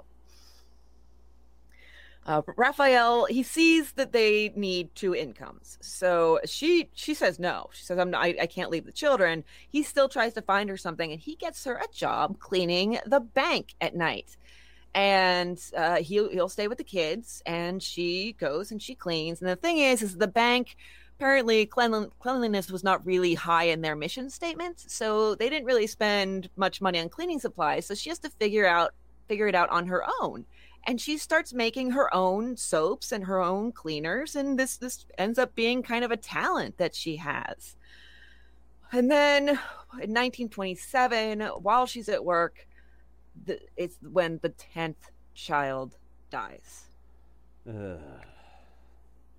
Uh, Raphael, he sees that they need two incomes, so she she says no. She says, "I'm not, I, I can't leave the children." He still tries to find her something, and he gets her a job cleaning the bank at night. And uh, he'll he'll stay with the kids, and she goes and she cleans. And the thing is, is the bank apparently cleanliness was not really high in their mission statement, so they didn't really spend much money on cleaning supplies. So she has to figure out figure it out on her own and she starts making her own soaps and her own cleaners and this this ends up being kind of a talent that she has and then in 1927 while she's at work the, it's when the 10th child dies Ugh.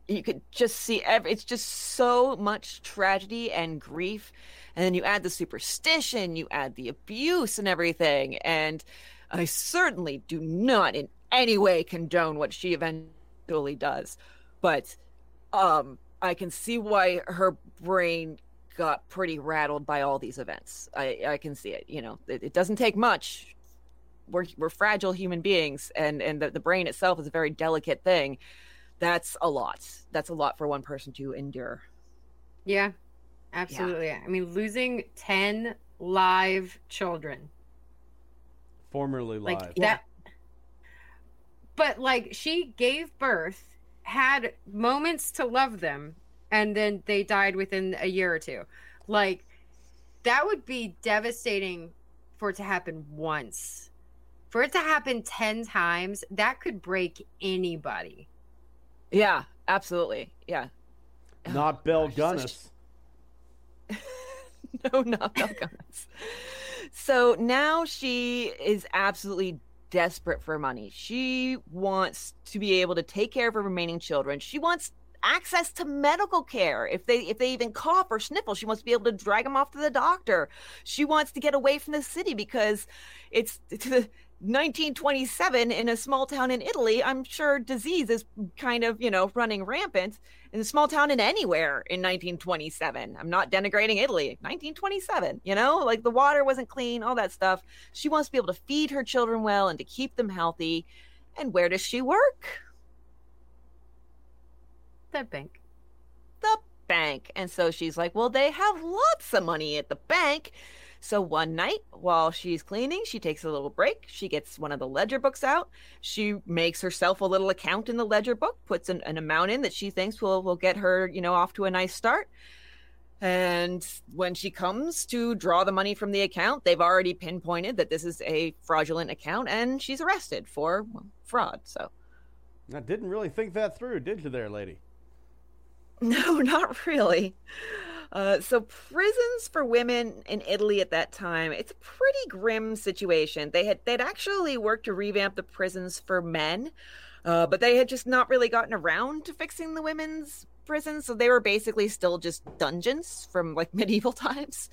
You could just see every, it's just so much tragedy and grief and then you add the superstition you add the abuse and everything and i certainly do not in any way condone what she eventually does but um i can see why her brain got pretty rattled by all these events. I i can see it you know it, it doesn't take much. We're, we're fragile human beings and and the, the brain itself is a very delicate thing that's a lot. That's a lot for one person to endure. Yeah, absolutely. I mean, losing 10 live children. Formerly live. Like that. But like she gave birth, had moments to love them, and then they died within a year or two. Like that would be devastating for it to happen once. For it to happen 10 times, that could break anybody. Yeah, absolutely. Yeah. Not Oh, Bell gosh, such- no, not Belle Gunness. So now she is absolutely desperate for money. She wants to be able to take care of her remaining children. She wants access to medical care. If they if they even cough or sniffle, she wants to be able to drag them off to the doctor. She wants to get away from the city because it's, it's the 1927 in a small town in Italy. I'm sure disease is kind of, you know, running rampant in a small town in anywhere in 1927. I'm not denigrating Italy. 1927, you know, like the water wasn't clean, all that stuff. She wants to be able to feed her children well and to keep them healthy. And where does she work? The bank. The bank. And so she's like, well, they have lots of money at the bank. So one night while she's cleaning, she takes a little break. She gets one of the ledger books out. She makes herself a little account in the ledger book, puts an, an amount in that she thinks will will get her, you know, off to a nice start. And when she comes to draw the money from the account, they've already pinpointed that this is a fraudulent account and she's arrested for well, fraud. So I didn't really think that through, did you, there, lady? No, not really. Uh, so prisons for women in Italy at that time, it's a pretty grim situation. They had they'd actually worked to revamp the prisons for men, uh, but they had just not really gotten around to fixing the women's prisons, so they were basically still just dungeons from like medieval times.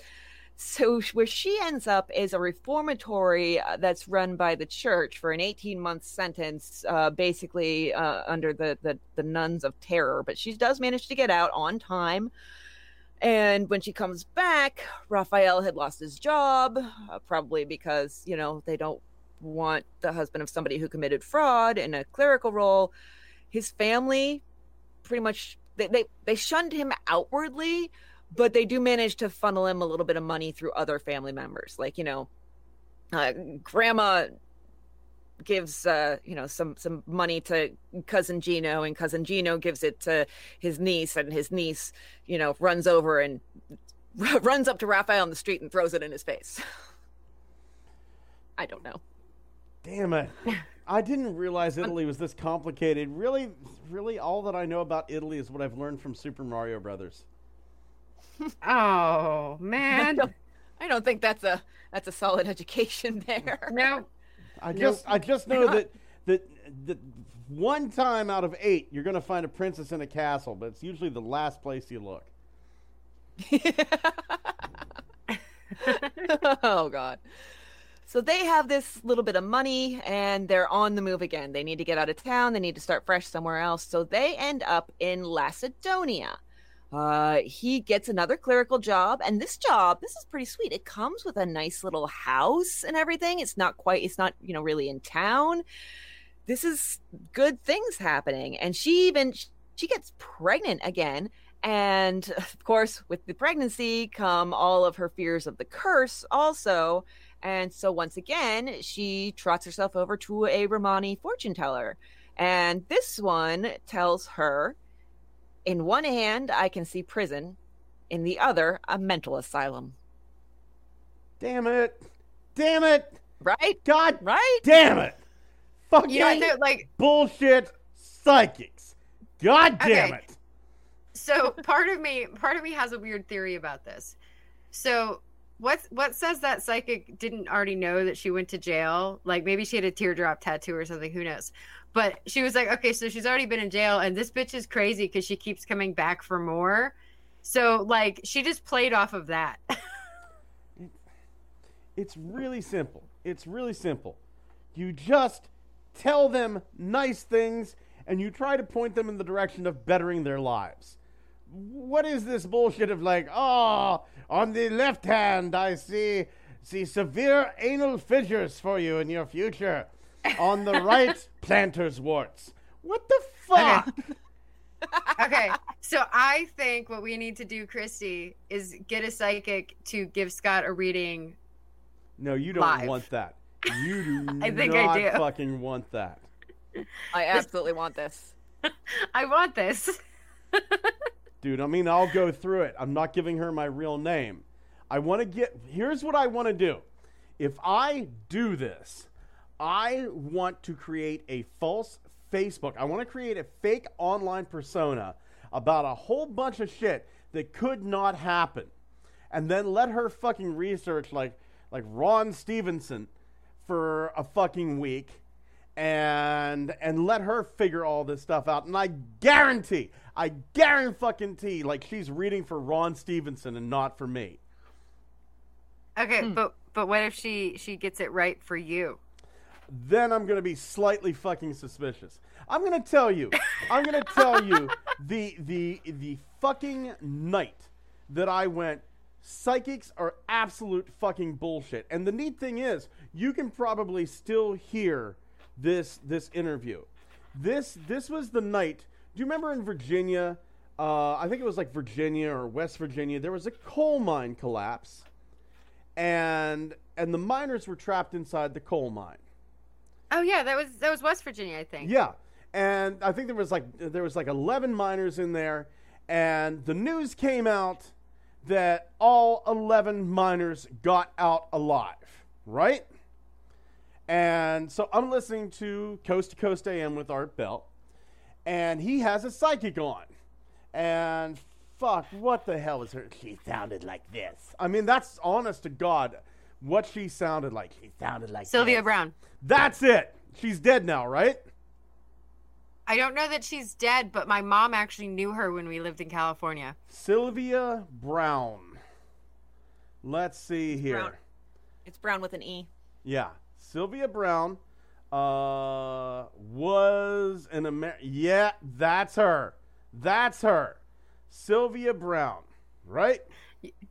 So where she ends up is a reformatory uh, that's run by the church for an 18 month sentence, uh, basically uh, under the, the the nuns of terror. But she does manage to get out on time. And when she comes back, Raphael had lost his job, uh, probably because, you know, they don't want the husband of somebody who committed fraud in a clerical role. His family pretty much they, they, they shunned him outwardly, but they do manage to funnel him a little bit of money through other family members. Like, you know, uh, grandma gives uh you know some some money to cousin Gino and cousin Gino gives it to his niece and his niece you know runs over and runs up to Raphael on the street and throws it in his face. I don't know. Damn it. I didn't realize Italy was this complicated. Really, really, all that I know about Italy is what I've learned from Super Mario Brothers. Oh I man, don't, I don't think that's a that's a solid education there. no. I just, I just know that, that, that one time out of eight, you're gonna find a princess in a castle, but it's usually the last place you look. oh god. So they have this little bit of money and they're on the move again. They need to get out of town, they need to start fresh somewhere else. So they end up in Lacedonia. Uh, he gets another clerical job, and this job, this is pretty sweet. It comes with a nice little house and everything. It's not quite, it's not, you know, really in town. This is good things happening. And she even she gets pregnant again. And of course, with the pregnancy come all of her fears of the curse also. And so once again, she trots herself over to a Romani fortune teller. And this one tells her in one hand, I can see prison, in the other, a mental asylum. Damn it! Damn it! Right? God Right? damn it! Fucking You know, like bullshit psychics. God damn Okay. it! so part of me part of me has a weird theory about this so what what says that psychic didn't already know that she went to jail like maybe she had a teardrop tattoo or something who knows but she was like okay so she's already been in jail and this bitch is crazy because she keeps coming back for more so like she just played off of that It's really simple. It's really simple. You just tell them nice things and you try to point them in the direction of bettering their lives. What is this bullshit of like, oh, on the left hand, I see see severe anal fissures for you in your future. On the right, planter's warts. What the fuck? okay so i think what we need to do christy is get a psychic to give scott a reading No, you don't Live. want that. You do I think I do. fucking want that. I absolutely want this. i want this Dude, I mean, I'll go through it. I'm not giving her my real name. I want to get. Here's what I want to do. If I do this, I want to create a false Facebook. I want to create a fake online persona about a whole bunch of shit that could not happen. And then let her fucking research like like Ron Stevenson for a fucking week and and let her figure all this stuff out. And I guarantee, I guarantee fucking tea, like she's reading for Ron Stevenson and not for me. Okay, hmm. but but what if she she gets it right for you? Then I'm gonna be slightly fucking suspicious. I'm gonna tell you, I'm gonna tell you the the the fucking night that I went. Psychics are absolute fucking bullshit. And the neat thing is, you can probably still hear this this interview. This this was the night. Do you remember in Virginia? Uh, I think it was like Virginia or West Virginia. There was a coal mine collapse, and and the miners were trapped inside the coal mine. Oh yeah, that was that was West Virginia, I think. Yeah, and I think there was like there was like eleven miners in there, and the news came out that all eleven miners got out alive, right? And so I'm listening to Coast to Coast AM with Art Bell, and he has a psychic on, and fuck, what the hell was her? She sounded like this. I mean, that's honest to God, what she sounded like. She sounded like Sylvia this. Browne. That's it. She's dead now, right? I don't know that she's dead, but my mom actually knew her when we lived in California. Sylvia Browne. Let's see here. Browne. It's Brown with an E. Yeah, Sylvia Browne uh, was an Amer. Yeah, that's her. That's her. Sylvia Browne, right?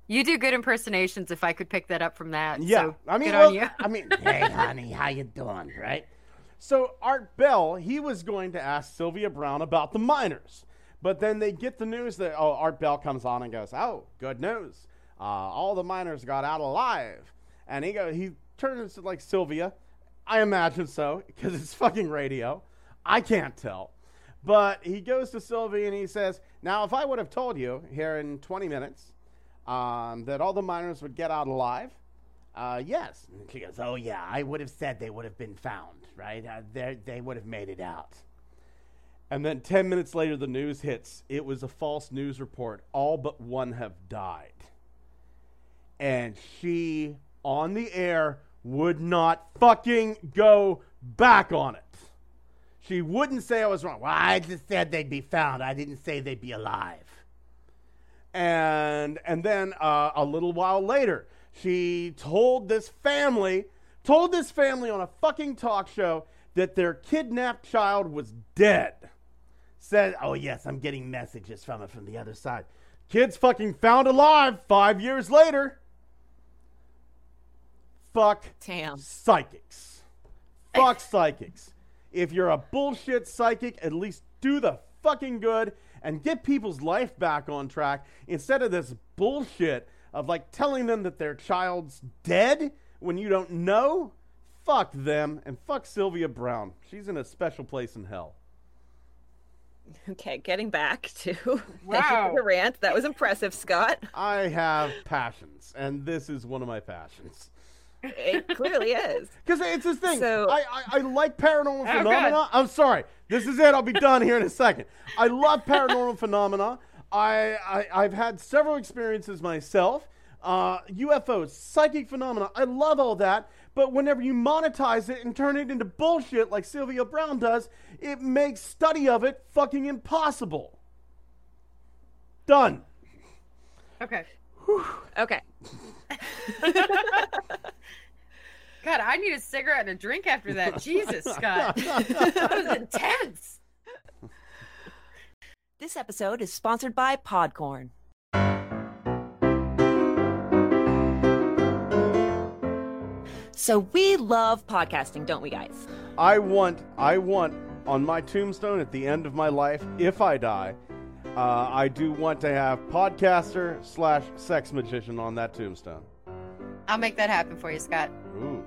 You do good impersonations if I could pick that up from that. Yeah, so I mean, good well, on you. I mean, hey, honey, how you doing? Right? So Art Bell, he was going to ask Sylvia Browne about the miners, but then they get the news that oh, Art Bell comes on and goes, "Oh, good news! Uh, all the miners got out alive." And he go, he turns to like Sylvia. I imagine so because it's fucking radio. I can't tell. But he goes to Sylvia and he says, Now, if I would have told you here in 20 minutes um, that all the miners would get out alive, uh, yes. And she goes, Oh, yeah, I would have said they would have been found, right? Uh, they would have made it out. And then 10 minutes later, the news hits. It was a false news report. All but one have died. And she, on the air, would not fucking go back on it. She wouldn't say I was wrong. Well, I just said they'd be found. I didn't say they'd be alive. And and then uh, a little while later, she told this family, told this family on a fucking talk show that their kidnapped child was dead. Said, "Oh yes, I'm getting messages from it from the other side." Kid's fucking found alive five years later. Fuck Damn. psychics. Fuck psychics. If you're a bullshit psychic, at least do the fucking good and get people's life back on track instead of this bullshit of like telling them that their child's dead when you don't know. Fuck them and fuck Sylvia Browne. She's in a special place in hell. Okay, getting back to thank you Wow. for the rant. That was impressive, Scott. I have passions, and this is one of my passions. It clearly is. Because it's this thing. So- I, I, I like paranormal Oh, phenomena. I'm sorry. This is it. I'll be done here in a second. I love paranormal phenomena. I, I I've had several experiences myself. Uh, UFOs, psychic phenomena. I love all that. But whenever you monetize it and turn it into bullshit like Sylvia Browne does, it makes study of it fucking impossible. Done. Okay. Okay. God, I need a cigarette and a drink after that. Jesus, Scott. that was intense. This episode is sponsored by Podcorn. So we love podcasting, don't we, guys? I want, I want on my tombstone at the end of my life, if I die, uh, I do want to have podcaster slash sex magician on that tombstone. I'll make that happen for you, Scott. Ooh.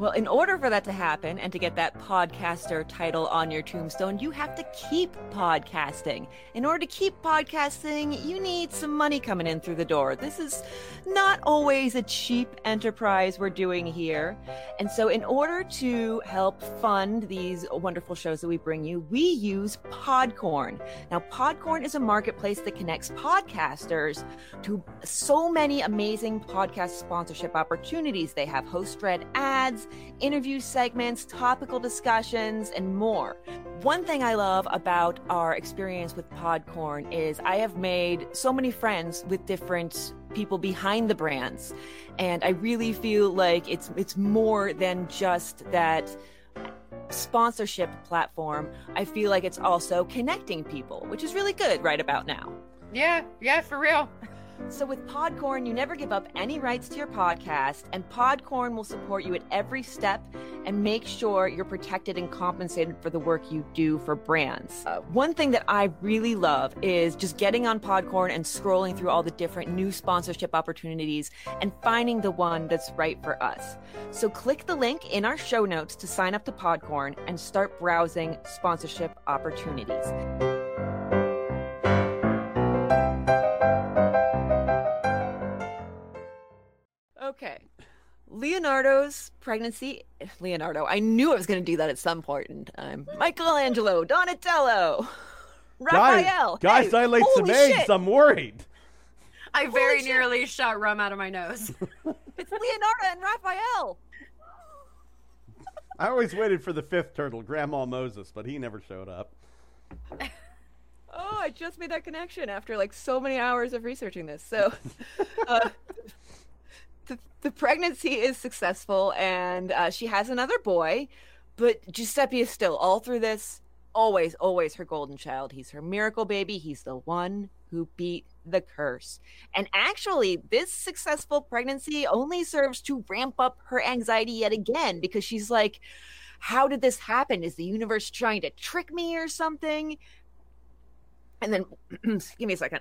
Well, in order for that to happen and to get that podcaster title on your tombstone, you have to keep podcasting. In order to keep podcasting, you need some money coming in through the door. This is not always a cheap enterprise we're doing here. And so, in order to help fund these wonderful shows that we bring you, we use Podcorn. Now, Podcorn is a marketplace that connects podcasters to so many amazing podcast sponsorship opportunities. They have host read ads, interview segments, topical discussions, and more. One thing I love about our experience with Podcorn is I have made so many friends with different people behind the brands and I really feel like it's it's more than just that sponsorship platform. I feel like it's also connecting people, which is really good right about now. Yeah, yeah, for real. So, with Podcorn, you never give up any rights to your podcast, and Podcorn will support you at every step and make sure you're protected and compensated for the work you do for brands. Uh, one thing that I really love is just getting on Podcorn and scrolling through all the different new sponsorship opportunities and finding the one that's right for us. So, click the link in our show notes to sign up to Podcorn and start browsing sponsorship opportunities. Leonardo's pregnancy. Leonardo. I knew I was going to do that at some point in time. Michelangelo, Donatello, Raphael. Guys, Hey, guys dilate some eggs. shit, I'm worried. I very shit. nearly shot rum out of my nose. It's Leonardo and Raphael. I always waited for the fifth turtle, Grandma Moses, but he never showed up. Oh, I just made that connection after like so many hours of researching this. So, uh, the, the pregnancy is successful and uh, she has another boy, but Giuseppe is still all through this always, always her golden child. He's her miracle baby. He's the one who beat the curse. And actually, this successful pregnancy only serves to ramp up her anxiety yet again because she's like, how did this happen? Is the universe trying to trick me or something? And then, give me a second.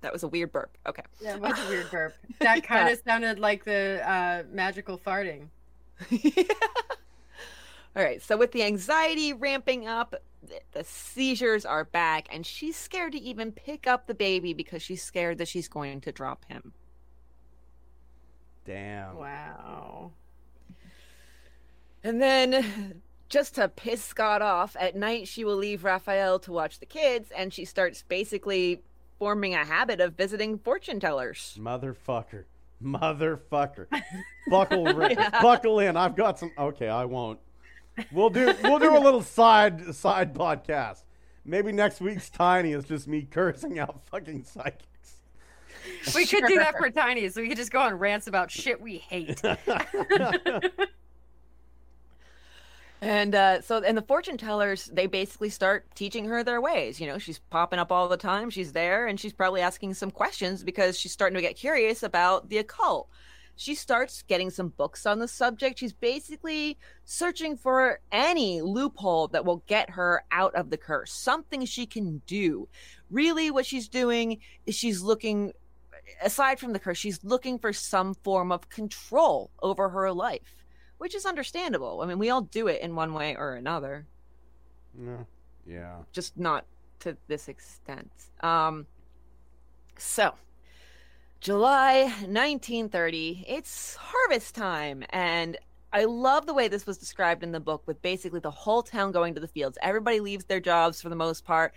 That was a weird burp. Okay. Yeah, it was a weird burp. That kind of sounded like the uh, magical farting. All right. So, with the anxiety ramping up, the seizures are back, and she's scared to even pick up the baby because she's scared that she's going to drop him. Damn. Wow. And then, just to piss Scott off, at night she will leave Raphael to watch the kids, and she starts basically forming a habit of visiting fortune tellers. Motherfucker. Motherfucker. buckle ri- buckle in. I've got some okay, I won't. We'll do we'll do a little side side podcast. Maybe next week's tiny is just me cursing out fucking psychics. We could do that for Tiny, so we could just go on rants about shit we hate. And uh, so, and the fortune tellers, they basically start teaching her their ways. You know, she's popping up all the time. She's there, and she's probably asking some questions because she's starting to get curious about the occult. She starts getting some books on the subject. She's basically searching for any loophole that will get her out of the curse, something she can do. Really, what she's doing is she's looking, aside from the curse, she's looking for some form of control over her life which is understandable. I mean, we all do it in one way or another, No. Yeah. just not to this extent. Um, so, July 1930, it's harvest time, and I love the way this was described in the book with basically the whole town going to the fields. Everybody leaves their jobs for the most part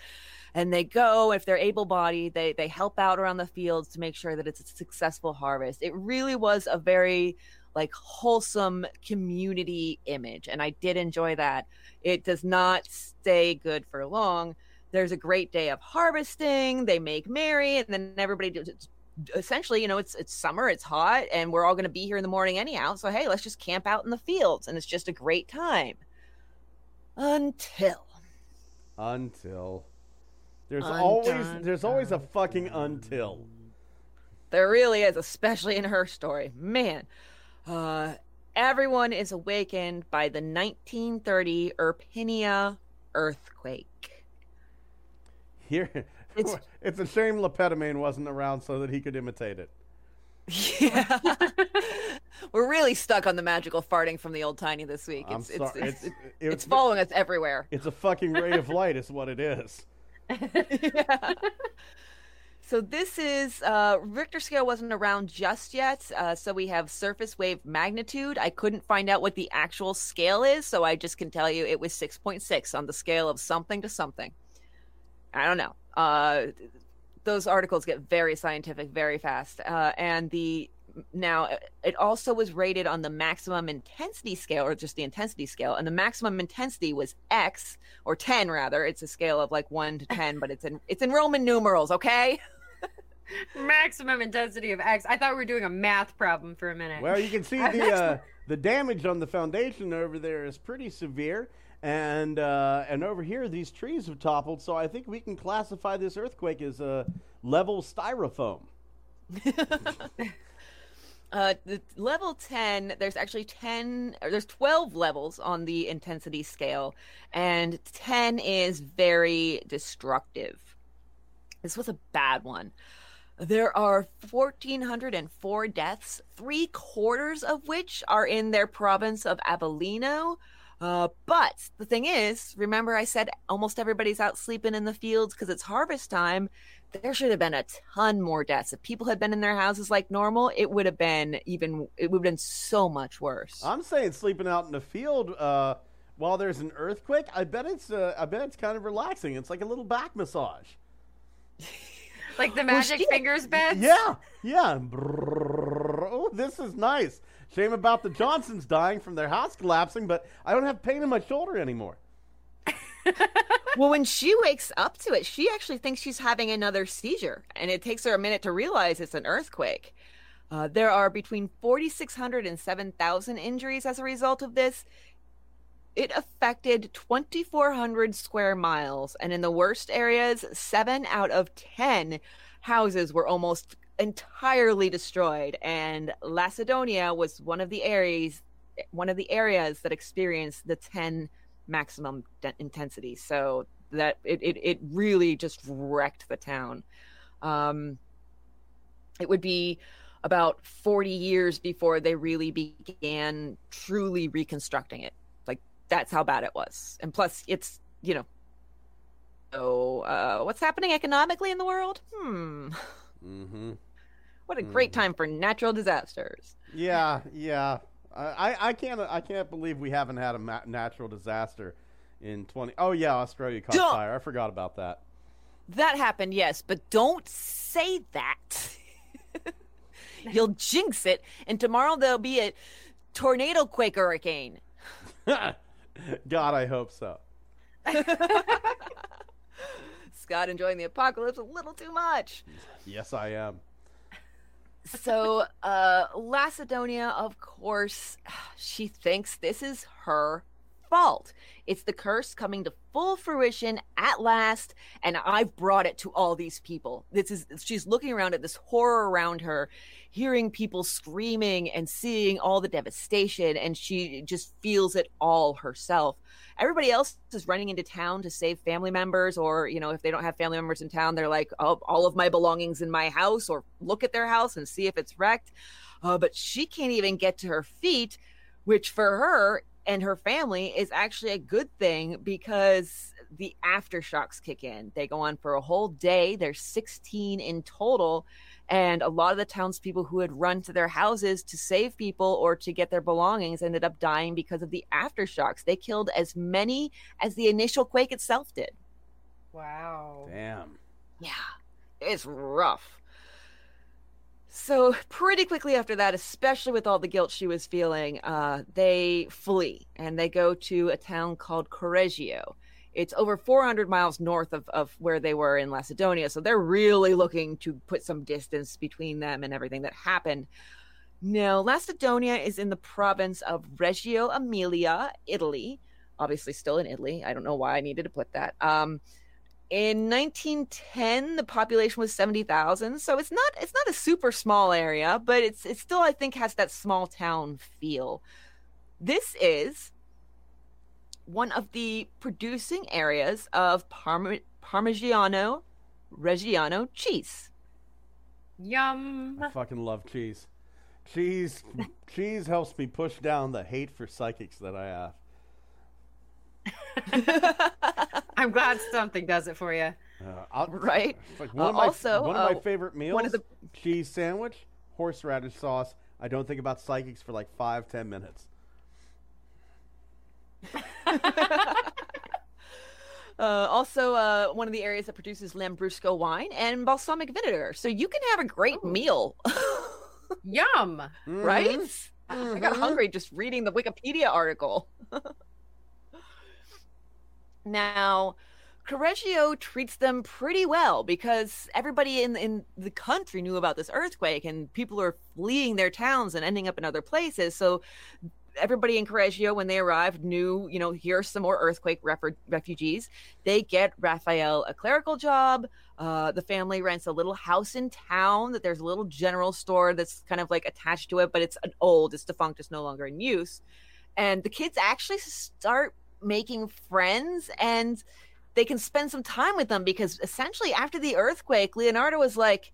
and they go if they're able-bodied they they help out around the fields to make sure that it's a successful harvest. It really was a very like wholesome community image and i did enjoy that it does not stay good for long there's a great day of harvesting they make merry and then everybody does essentially you know it's it's summer it's hot and we're all going to be here in the morning anyhow so hey let's just camp out in the fields and it's just a great time until Until there's always Undone. there's always a fucking until. There really is, especially in her story. Man, uh, everyone is awakened by the 1930 Irpinia earthquake. Here It's- it's a shame Le Pétomane wasn't around so that he could imitate it. Yeah. We're really stuck on the magical farting from the old tiny this week. It's, it's, It's, it's, it's, following us everywhere. it's a fucking ray of light, is what it is. yeah. So this is uh, Richter scale wasn't around just yet. Uh, so we have surface wave magnitude. I couldn't find out what the actual scale is, so I just can tell you it was 6.6 on the scale of something to something. I don't know. Uh, those articles get very scientific very fast, uh, and the now it also was rated on the maximum intensity scale or just the intensity scale and the maximum intensity was x or 10 rather it's a scale of like 1 to 10 but it's in it's in roman numerals okay Maximum intensity of X. I thought we were doing a math problem for a minute. Well, you can see the uh, the damage on the foundation over there is pretty severe, and uh, and over here these trees have toppled. So I think we can classify this earthquake as a level styrofoam. Uh, the level 10, there's actually 10, or there's 12 levels on the intensity scale, and 10 is very destructive. This was a bad one. There are 1,404 deaths, three quarters of which are in their province of Avellino. Uh, but the thing is, remember I said almost everybody's out sleeping in the fields because it's harvest time there should have been a ton more deaths. If people had been in their houses like normal, it would have been even it would have been so much worse. I'm saying sleeping out in the field uh, while there's an earthquake. I bet it's uh, I bet it's kind of relaxing. It's like a little back massage. like the magic well, fingers beds. Yeah, yeah. Oh, this is nice. Shame about the Johnsons dying from their house collapsing, but I don't have pain in my shoulder anymore. well, when she wakes up to it, she actually thinks she's having another seizure, and it takes her a minute to realize it's an earthquake. Uh, there are between 4,600 and 7,000 injuries as a result of this. It affected 2,400 square miles, and in the worst areas, seven out of 10 houses were almost entirely destroyed. And Lacedonia was one of the areas, one of the areas that experienced the 10 maximum de- intensity. So that it, it, it really just wrecked the town. Um, it would be about 40 years before they really began truly reconstructing it. Like that's how bad it was. And plus it's, you know, so uh, what's happening economically in the world? Hmm. Mm-hmm. What a great mm-hmm. time for natural disasters. Yeah, yeah. I, I can't I can't believe we haven't had a ma- natural disaster in 20 Oh yeah, Australia caught don't. fire. I forgot about that. That happened, yes, but don't say that. You'll jinx it, and tomorrow there'll be a tornado quake hurricane. God, I hope so. Scott enjoying the apocalypse a little too much. Yes, I am so uh Lacedonia, of course, she thinks this is her fault. It's the curse coming to full fruition at last, and I've brought it to all these people. This is she's looking around at this horror around her, hearing people screaming and seeing all the devastation, and she just feels it all herself everybody else is running into town to save family members or you know if they don't have family members in town they're like oh, all of my belongings in my house or look at their house and see if it's wrecked uh, but she can't even get to her feet which for her and her family is actually a good thing because the aftershocks kick in they go on for a whole day there's 16 in total and a lot of the townspeople who had run to their houses to save people or to get their belongings ended up dying because of the aftershocks. They killed as many as the initial quake itself did. Wow. Damn. Yeah, it's rough. So, pretty quickly after that, especially with all the guilt she was feeling, uh, they flee and they go to a town called Correggio. It's over 400 miles north of, of where they were in Lacedonia. So they're really looking to put some distance between them and everything that happened. Now, Lacedonia is in the province of Reggio Emilia, Italy. Obviously, still in Italy. I don't know why I needed to put that. Um, in 1910, the population was 70,000, so it's not it's not a super small area, but it's it still I think has that small town feel. This is one of the producing areas of Parm- Parmigiano Reggiano cheese. Yum. I fucking love cheese. Cheese cheese helps me push down the hate for psychics that I have. I'm glad something does it for you. Uh, right? Like one uh, of my, also, one of my uh, favorite meals, one of the... cheese sandwich, horseradish sauce. I don't think about psychics for like five, ten minutes. Uh, also, uh, one of the areas that produces Lambrusco wine and balsamic vinegar. So you can have a great Ooh. meal. Yum! Right? Mm-hmm. I got hungry just reading the Wikipedia article. Now, Correggio treats them pretty well because everybody in in the country knew about this earthquake and people are fleeing their towns and ending up in other places. So everybody in Correggio, when they arrived, knew, you know, here's some more earthquake ref- refugees. They get Raphael a clerical job. Uh, the family rents a little house in town that there's a little general store that's kind of like attached to it, but it's an old, it's defunct, it's no longer in use. And the kids actually start making friends and they can spend some time with them because essentially after the earthquake, Leonarda was like,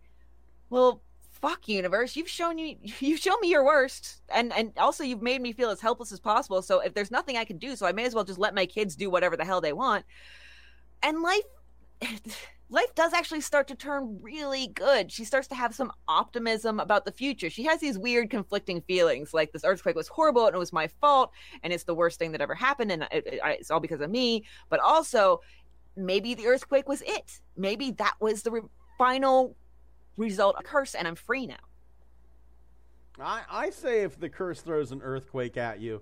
well, fuck universe you've shown you you've shown me your worst and and also you've made me feel as helpless as possible so if there's nothing i can do so i may as well just let my kids do whatever the hell they want. And life life does actually start to turn really good she starts to have some optimism about the future she has these weird conflicting feelings like this earthquake was horrible and it was my fault and it's the worst thing that ever happened and it, it, it's all because of me but also maybe the earthquake was it maybe that was the re- final result a curse and I'm free now. I, I say if the curse throws an earthquake at you,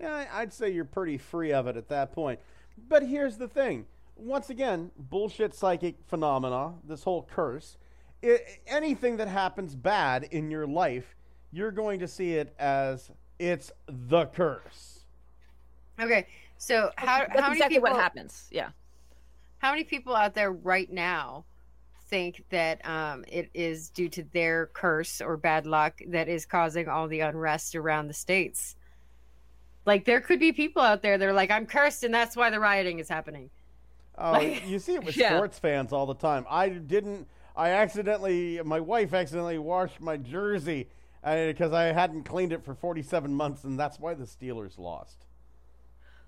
yeah, I'd say you're pretty free of it at that point. But here's the thing. Once again, bullshit psychic phenomena, this whole curse, it, anything that happens bad in your life, you're going to see it as it's the curse. Okay, so how That's how many exactly people what happens? Yeah. how many people out there right now think that um, it is due to their curse or bad luck that is causing all the unrest around the states. Like there could be people out there that are like, "I'm cursed, and that's why the rioting is happening." Oh, Like- you see it with Yeah. sports fans all the time. I didn't. I accidentally. My wife accidentally washed my jersey because I hadn't cleaned it for 47 months, and that's why the Steelers lost.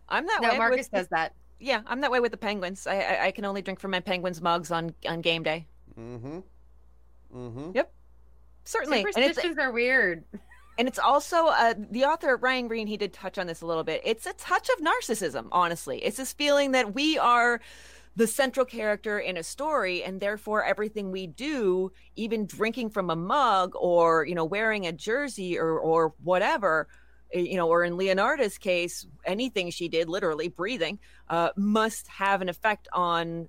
I'm that No, way. Marcus with, does that. Yeah, I'm that way with the Penguins. I, I I can only drink from my Penguins mugs on on game day. Mm-hmm. Mm-hmm. Yep. Certainly, and it's Superstitions are weird. And it's also uh, the author Ryan Green. He did touch on this a little bit. It's a touch of narcissism. Honestly, it's this feeling that we are the central character in a story and therefore everything we do even drinking from a mug or you know wearing a jersey or or whatever eh, you know or in leonarda's case anything she did literally breathing uh, must have an effect on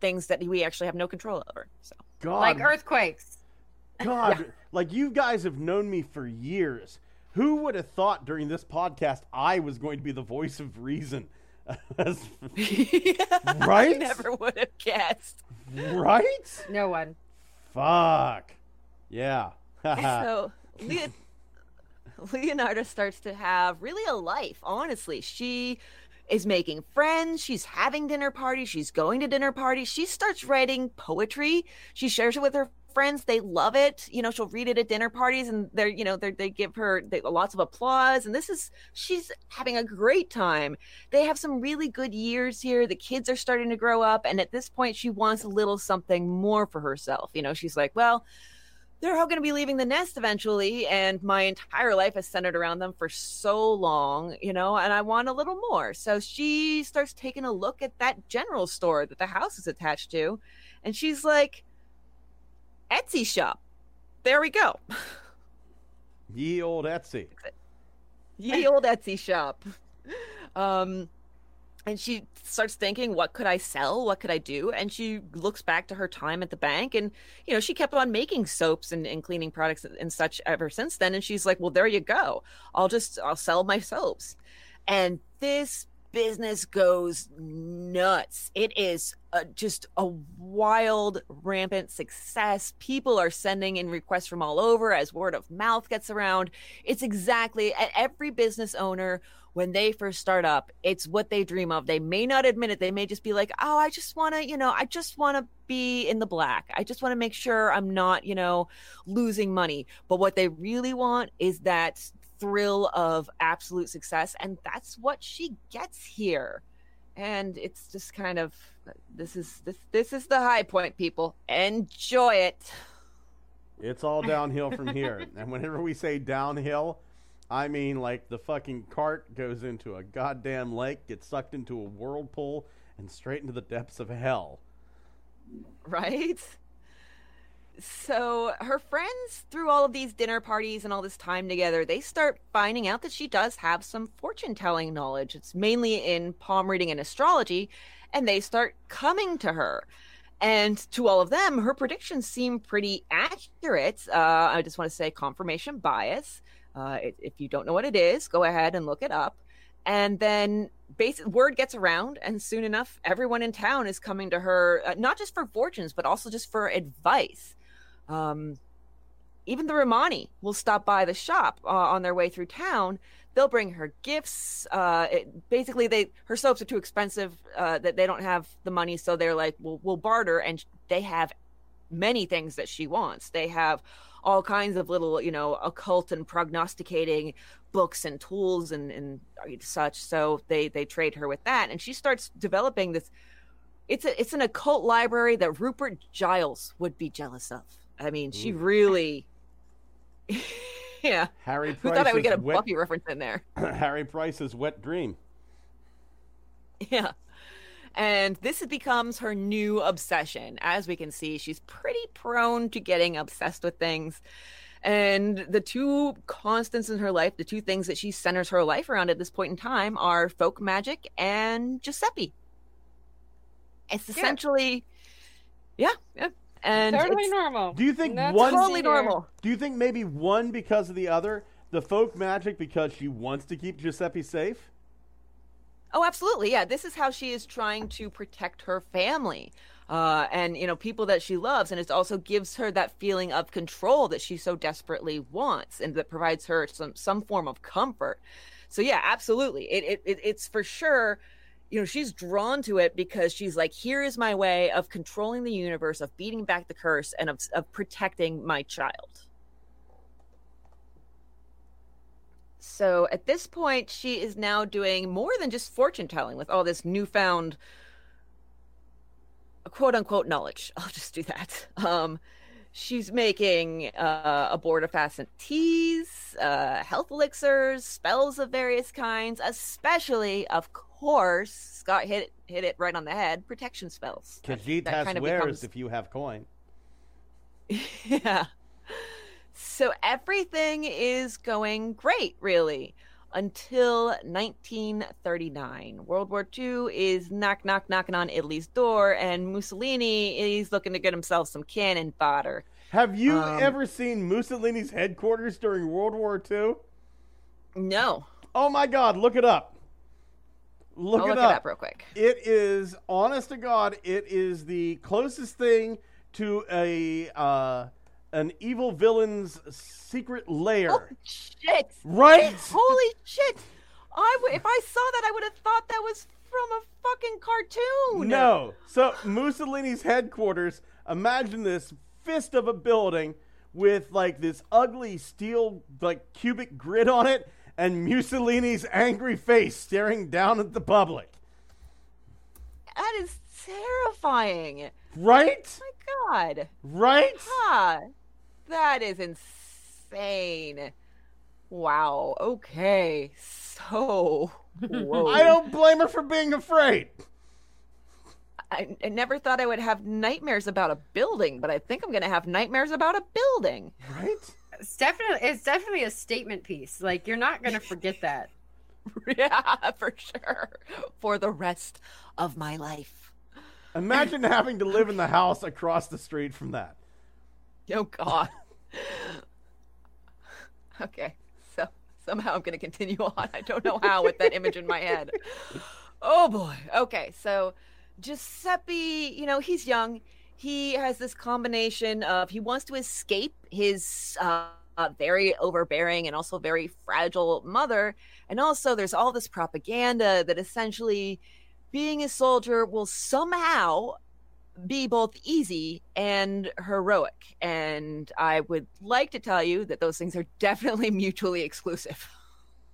things that we actually have no control over so God, like earthquakes. God, like you guys have known me for years. Who would have thought during this podcast I was going to be the voice of reason? As- I Right? never would have guessed right? No one. Fuck. Yeah. so Leo- Leonarda starts to have really a life, honestly. She is making friends, she's having dinner parties, she's going to dinner parties, she starts writing poetry, she shares it with her friends they love it. You know she'll read it at dinner parties and they're you know they're, they give her they, lots of applause. And this is she's having a great time. They have some really good years here. The kids are starting to grow up. And at this point she wants a little something more for herself. You know she's like well they're all going to be leaving the nest eventually and my entire life has centered around them for so long you know and i want a little more. So she starts taking a look at that general store that the house is attached to. And she's like etsy shop. There we go. Ye old Etsy. ye old etsy shop. Um and she starts thinking what could i sell? What could i do? And she looks back to her time at the bank and you know she kept on making soaps and, and cleaning products and such ever since then. And she's like well there you go. I'll just i'll sell my soaps. And this business goes nuts. It is a, just a wild rampant success. People are sending in requests from all over as word of mouth gets around. It's exactly every business owner when they first start up it's what they dream of. They may not admit it. They may just be like oh i just want to you know i just want to be in the black. I just want to make sure i'm not you know losing money. But what they really want is that thrill of absolute success and that's what she gets here and it's just kind of this is this this is the high point people enjoy it It's all downhill from here. and whenever we say downhill, I mean like the fucking cart goes into a goddamn lake, gets sucked into a whirlpool, and straight into the depths of hell. right? So her friends, through all of these dinner parties and all this time together, they start finding out that she does have some fortune telling knowledge. It's mainly in palm reading and astrology, and they start coming to her. And to all of them, her predictions seem pretty accurate. Uh, I just want to say confirmation bias. Uh, if you don't know what it is, go ahead and look it up. And then basic word gets around, and soon enough, everyone in town is coming to her, uh, not just for fortunes, but also just for advice. Um, even the Romani will stop by the shop uh, on their way through town. They'll bring her gifts. Uh, it, basically, they her soaps are too expensive uh, that they don't have the money, so they're like, "We'll, we'll barter," and they have many things that she wants. They have all kinds of little, you know, occult and prognosticating books and tools and, and such. So they they trade her with that, and she starts developing this. It's a it's an occult library that Rupert Giles would be jealous of. I mean, she Ooh. really, yeah. Harry Who thought I would get a wet, Buffy reference in there? Harry Price's wet dream. Yeah. And this becomes her new obsession. As we can see, she's pretty prone to getting obsessed with things. And the two constants in her life, the two things that she centers her life around at this point in time are folk magic and Giuseppe. It's Yeah. essentially, yeah, yeah. And totally it's normal. Do you think That's one- totally normal. Do you think maybe one because of the other? The folk magic because she wants to keep Giuseppe safe? Oh, absolutely. Yeah. This is how she is trying to protect her family uh, and, you know, people that she loves. And it also gives her that feeling of control that she so desperately wants and that provides her some, some form of comfort. So, yeah, absolutely. It, it, it, it's for sure, you know, she's drawn to it because she's like, here is my way of controlling the universe, of beating back the curse, and of, of protecting my child. So at this point, she is now doing more than just fortune telling with all this newfound quote unquote knowledge. I'll just do that. Um, she's making uh, abortifacient teas, uh, health elixirs, spells of various kinds, especially, of course, Scott hit it, hit it right on the head protection spells. That- Khajiit has kind of wares becomes- if you have coin. yeah. So everything is going great, really, until 1939. World War II is knock, knock, knocking on Italy's door, and Mussolini is looking to get himself some cannon fodder. Have you Um, ever seen Mussolini's headquarters during World War II? No, Oh my God! Look it up. Look I'll it look up. it up real quick. It is, honest to God, it is the closest thing to a uh, an evil villain's secret lair. Oh, shit! Right? Holy shit! I w- if I saw that, I would have thought that was from a fucking cartoon. No. So Mussolini's headquarters. Imagine this fist of a building with like this ugly steel like cubic grid on it, and Mussolini's angry face staring down at the public. that is terrifying. Right? My God. Right? Ah, that is insane. Wow. Okay. So, whoa. I don't blame her for being afraid. I, I never thought I would have nightmares about a building, but I think I'm going to have nightmares about a building. Right? It's definitely it's definitely a statement piece. Like you're not gonna forget that. yeah, for sure. For the rest of my life. Imagine having to live in the house across the street from that. Oh, God. okay. So, somehow I'm going to continue on. I don't know how with that image in my head. Oh, boy. Okay. So, Giuseppe, you know, he's young. He has this combination of he wants to escape his uh, uh, very overbearing and also very fragile mother. And also, there's all this propaganda that essentially being a soldier will somehow be both easy and heroic. And I would like to tell you that those things are definitely mutually exclusive.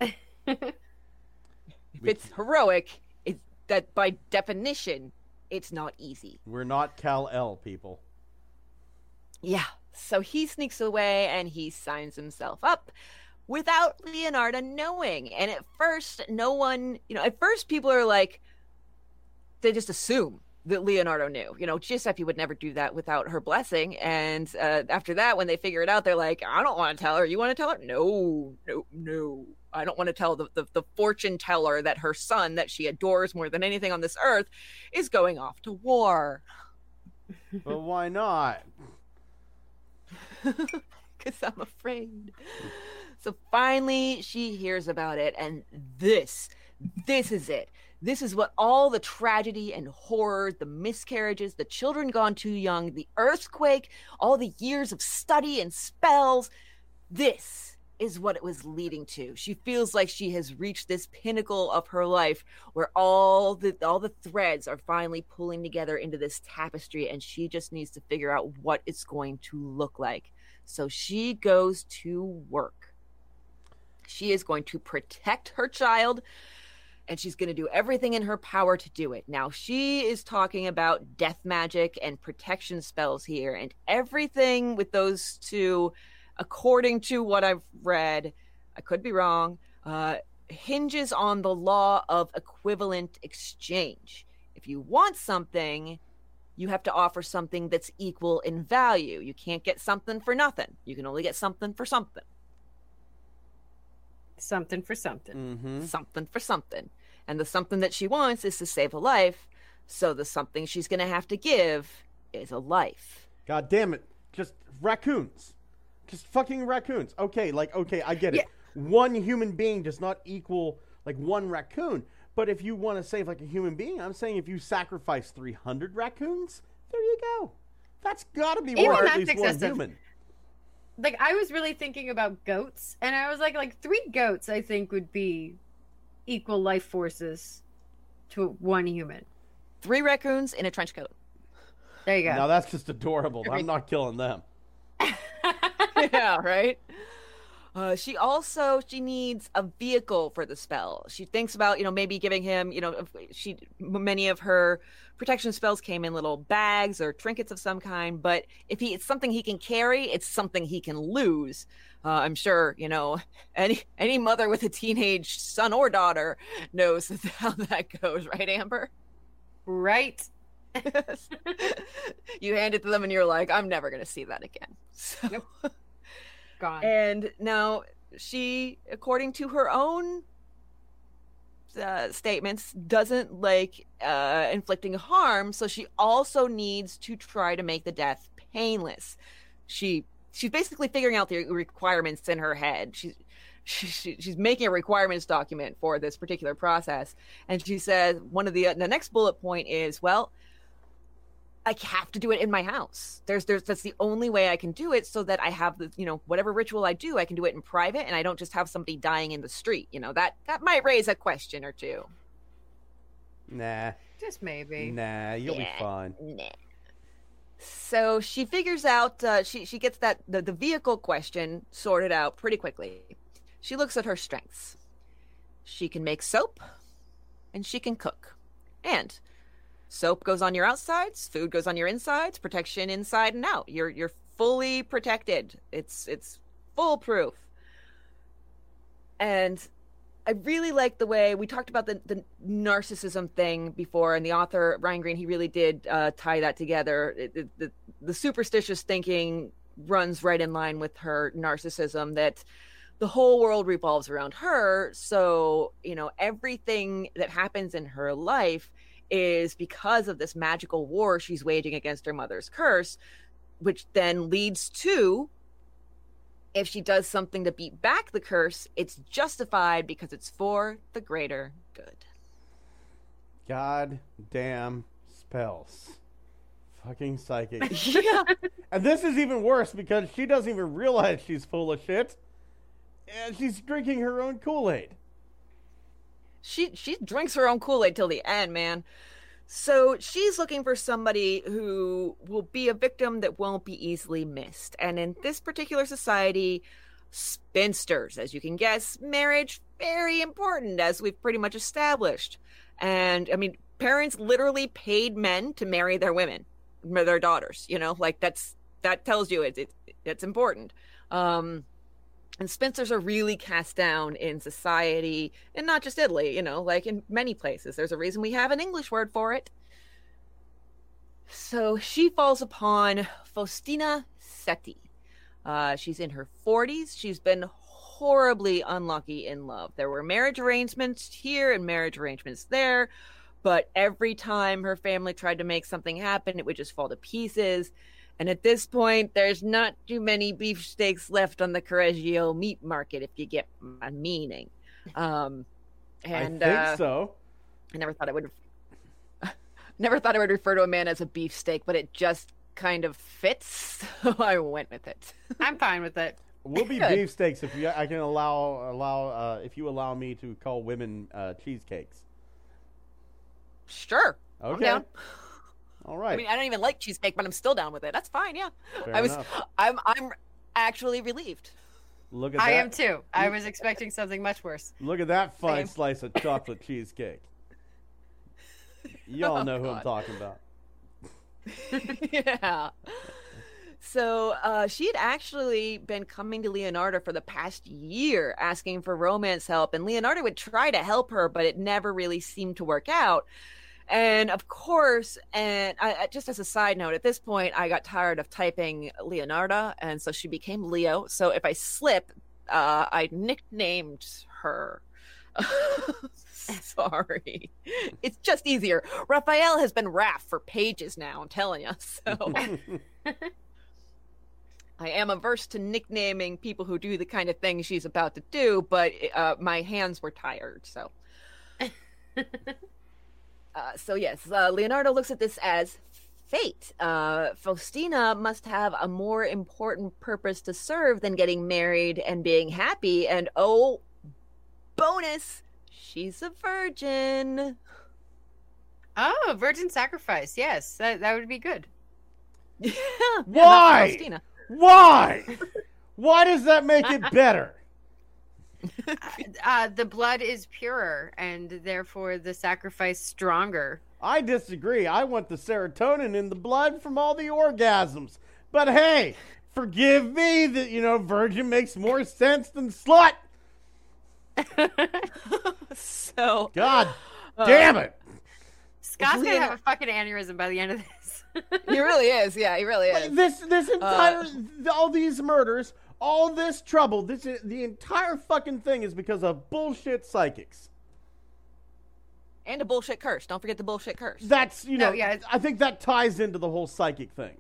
if it's heroic, it's that by definition, it's not easy. We're not Cal L people. Yeah. So he sneaks away and he signs himself up without Leonarda knowing. And at first, no one, you know, at first people are like, they just assume that Leonarda knew. You know, Giuseppe would never do that without her blessing. And uh, after that, when they figure it out, they're like, I don't want to tell her. You want to tell her? No, no, no. I don't want to tell the, the, the fortune teller that her son, that she adores more than anything on this earth, is going off to war. But why not? because I'm afraid. So finally, she hears about it, and this, this is it. This is what all the tragedy and horror, the miscarriages, the children gone too young, the earthquake, all the years of study and spells. This is what it was leading to. She feels like she has reached this pinnacle of her life where all the all the threads are finally pulling together into this tapestry and she just needs to figure out what it's going to look like. So she goes to work. She is going to protect her child and she's going to do everything in her power to do it. Now, she is talking about death magic and protection spells here, and everything with those two, according to what I've read, I could be wrong, uh, hinges on the law of equivalent exchange. If you want something, you have to offer something that's equal in value. You can't get something for nothing. You can only get something for something. Something for something. Mm-hmm. Something for something. And the something that she wants is to save a life. So the something she's going to have to give is a life. God damn it. Just raccoons. Just fucking raccoons. Okay, like, okay, I get it. One human being does not equal like one raccoon. But if you want to save like a human being, I'm saying if you sacrifice 300 raccoons, there you go. That's got to be Even worth at that's least one human. Like I was really thinking about goats, and I was like, like three goats, I think would be equal life forces to one human. Three raccoons in a trench coat. There you go. Now that's just adorable. I'm not killing them. yeah, right. Uh, she also she needs a vehicle for the spell. She thinks about you know maybe giving him you know she many of her protection spells came in little bags or trinkets of some kind. But if he it's something he can carry, it's something he can lose. Uh, I'm sure you know any any mother with a teenage son or daughter knows how that goes, right, Amber? right. you hand it to them and you're like, I'm never gonna see that again. So. Nope. And now she, according to her own uh, statements, doesn't like uh, inflicting harm. So she also needs to try to make the death painless. She she's basically figuring out the requirements in her head. She's she, she, she's making a requirements document for this particular process, and she says one of the the next bullet point is well. I have to do it in my house. There's, there's, that's the only way I can do it so that I have the, you know, whatever ritual I do, I can do it in private and I don't just have somebody dying in the street. You know, that, that might raise a question or two. Nah. Just maybe. Nah, you'll be fine. Nah. So she figures out, uh, she, she gets that, the, the vehicle question sorted out pretty quickly. She looks at her strengths. She can make soap and she can cook. And soap goes on your outsides, food goes on your insides, protection inside and out. You're you're fully protected. It's it's foolproof. And I really like the way we talked about the, the narcissism thing before, and the author Ryan Green he really did uh, tie that together. It, it- the the superstitious thinking runs right in line with her narcissism that the whole world revolves around her. So you know everything that happens in her life is because of this magical war she's waging against her mother's curse, which then leads to if she does something to beat back the curse, it's justified because it's for the greater good. God damn spells. Fucking psychic. yeah. and this is even worse because she doesn't even realize she's full of shit. And she's drinking her own Kool Aid. She she drinks her own Kool-Aid till the end, man. So she's looking for somebody who will be a victim that won't be easily missed. And in this particular society, spinsters, as you can guess, marriage very important, as we've pretty much established. And I mean, parents literally paid men to marry their women, their daughters. You know, like that's that tells you it, it's important. Um, and spinsters are really cast down in society and not just italy you know like in many places. There's a reason we have an english word for it. So she falls upon faustina setti uh, she's in her 40s she's been horribly unlucky in love. There were marriage arrangements here and marriage arrangements there but every time her family tried to make something happen it would just fall to pieces And at this point, there's not too many beefsteaks left on the Correggio meat market, if you get my meaning. Um, and I think uh, so. I never thought I would. Never thought I would refer to a man as a beefsteak, but it just kind of fits, so I went with it. I'm fine with it. We'll be beefsteaks if you. I can allow allow uh, if you allow me to call women uh, cheesecakes. Sure, I'm Okay. Down. All right. I mean, I don't even like cheesecake, but I'm still down with it. That's fine. Yeah, Fair I was. enough. I'm. I'm actually relieved. Look at that. I that. am too. I was expecting something much worse. Look at that fine Same. slice of chocolate cheesecake. Y'all Oh, know who I'm talking about. yeah. So uh, she had actually been coming to Leonarda for the past year asking for romance help, and Leonarda would try to help her, but it never really seemed to work out. And of course, and I, just as a side note, at this point, I got tired of typing Leonarda, and so she became Leo. So if I slip, uh, I nicknamed her. Sorry. It's just easier. Raphael has been Raph for pages now, I'm telling you. So I am averse to nicknaming people who do the kind of thing she's about to do, but uh, my hands were tired. So, uh, so yes, uh, Leonarda looks at this as fate. Uh, Faustina must have a more important purpose to serve than getting married and being happy. And oh, bonus, she's a virgin. Oh, virgin sacrifice. Yes, that, that would be good. Yeah, Why? Faustina. Why? Why does that make it better? Uh, the blood is purer, and therefore the sacrifice stronger. I disagree. I want the serotonin in the blood from all the orgasms. But hey, forgive me that, you know, virgin makes more sense than slut. So God uh, damn it. Scott's gonna have a fucking aneurysm by the end of this. he really is. Yeah, he really is. This this entire Uh, all these murders, all this trouble, this the entire fucking thing is because of bullshit psychics. And a bullshit curse. Don't forget the bullshit curse. That's you No, know, yeah, it's- I think that ties into the whole psychic thing.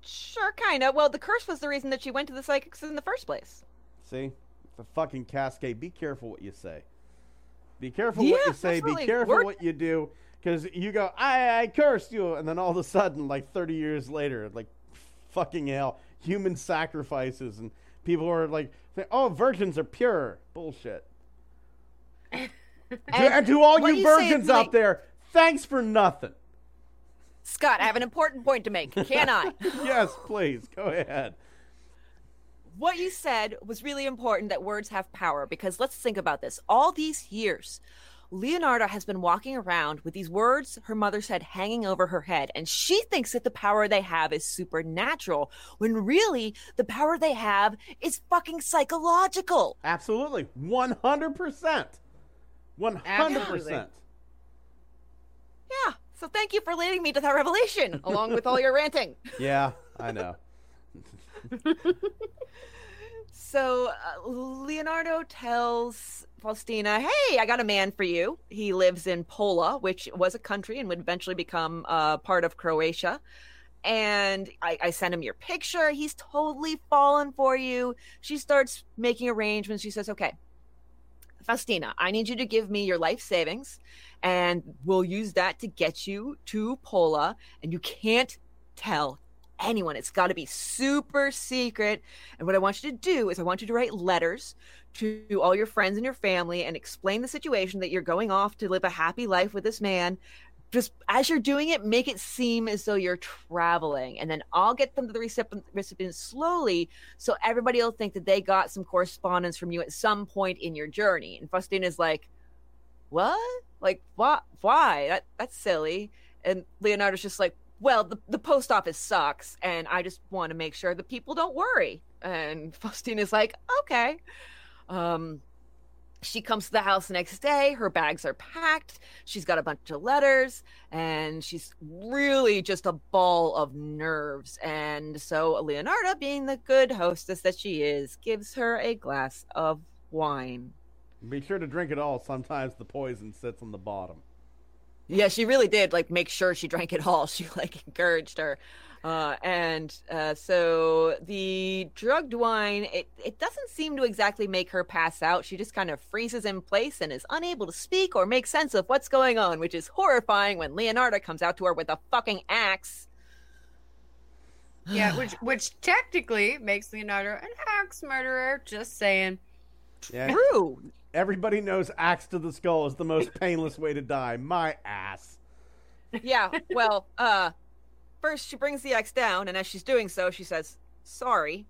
Sure, kind of. Well, the curse was the reason that she went to the psychics in the first place. See, the fucking cascade. Be careful what you say. Be careful Yeah, what you say. definitely. Be careful We're- what you do, because you go, I I cursed you, and then all of a sudden, like thirty years later, like fucking hell, human sacrifices, and people are like, oh, virgins are pure. Bullshit. To, And and to all you you say is virgins like- out there, thanks for nothing. Scott, I have an important point to make. Can I? yes, please go ahead. what you said was really important that words have power because let's think about this. All these years, Leonarda has been walking around with these words her mother said hanging over her head, and she thinks that the power they have is supernatural, when really the power they have is fucking psychological. Absolutely, one hundred percent, one hundred Absolutely. percent. Yeah. So thank you for leading me to that revelation, along with all your ranting. Yeah, I know. So uh, Leonarda tells Faustina, "Hey, I got a man for you. He lives in Pola, which was a country and would eventually become uh, part of Croatia. And I, I sent him your picture. He's totally fallen for you." She starts making arrangements. She says, "Okay, Faustina, I need you to give me your life savings, and we'll use that to get you to Pola. And you can't tell." Anyone, it's got to be super secret. And what I want you to do is I want you to write letters to all your friends and your family and explain the situation that you're going off to live a happy life with this man. Just as you're doing it, make it seem as though you're traveling. And then I'll get them to the recipient, recipient slowly so everybody will think that they got some correspondence from you at some point in your journey. And Faustina's like, What? Like, what? Why? That, that's silly. And Leonarda's just like, well, the, the post office sucks, and I just want to make sure that people don't worry. And Faustina's like, okay. Um, she comes to the house the next day. Her bags are packed. She's got a bunch of letters, and she's really just a ball of nerves. And so Leonarda, being the good hostess that she is, gives her a glass of wine. Be sure to drink it all. Sometimes the poison sits on the bottom. Yeah, she really did like make sure she drank it all. She like encouraged her. Uh, and uh, so the drugged wine, it, it doesn't seem to exactly make her pass out. She just kind of freezes in place and is unable to speak or make sense of what's going on, which is horrifying when Leonarda comes out to her with a fucking axe. Yeah, which which technically makes Leonarda an axe murderer. Just saying. Yeah. True. Everybody knows axe to the skull is the most painless way to die. My ass. Yeah, well, uh, first she brings the axe down, and as she's doing so, she says, sorry.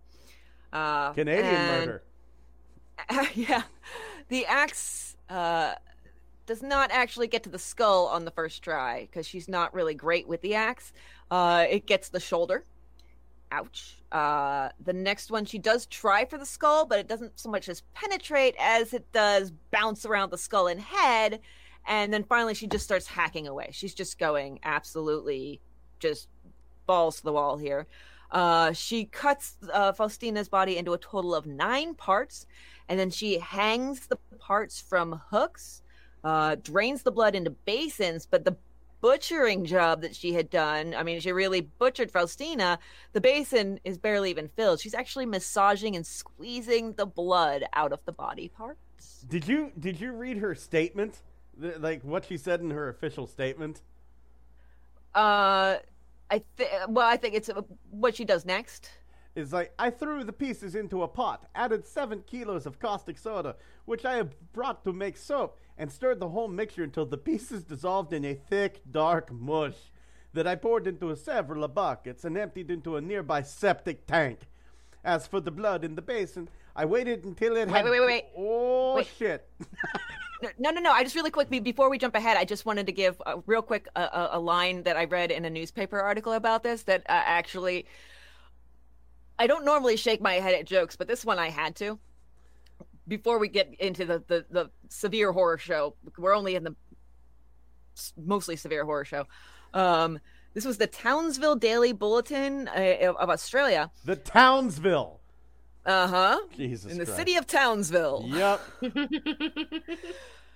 Uh, Canadian and- murder. yeah, the axe uh, does not actually get to the skull on the first try because she's not really great with the axe. Uh, it gets the shoulder. Ouch. Uh, the next one, she does try for the skull, but it doesn't so much as penetrate as it does bounce around the skull and head. And then finally, she just starts hacking away. She's just going absolutely just balls to the wall here. Uh, she cuts uh, Faustina's body into a total of nine parts, and then she hangs the parts from hooks, uh, drains the blood into basins. But the butchering job that she had done, I mean, she really butchered Faustina. The basin is barely even filled. She's actually massaging and squeezing the blood out of the body parts. Did you did you read her statement? Like what she said in her official statement? Uh, I think. Well, I think it's uh, what she does next. Is like I threw the pieces into a pot, added seven kilos of caustic soda, which I have brought to make soap, and stirred the whole mixture until the pieces dissolved in a thick, dark mush that I poured into several buckets and emptied into a nearby septic tank. As for the blood in the basin, I waited until it Wait, had. wait, wait, wait. Oh Wait. shit! No, no, no. I just really quick before we jump ahead, I just wanted to give a real quick a, a, a line that I read in a newspaper article about this. That uh, actually, I don't normally shake my head at jokes, but this one I had to. Before we get into the the, the severe horror show, we're only in the mostly severe horror show. Um, this was the Townsville Daily Bulletin uh, of, of Australia. the Townsville. Uh huh. Jesus. In the Christ. city of Townsville. Yep.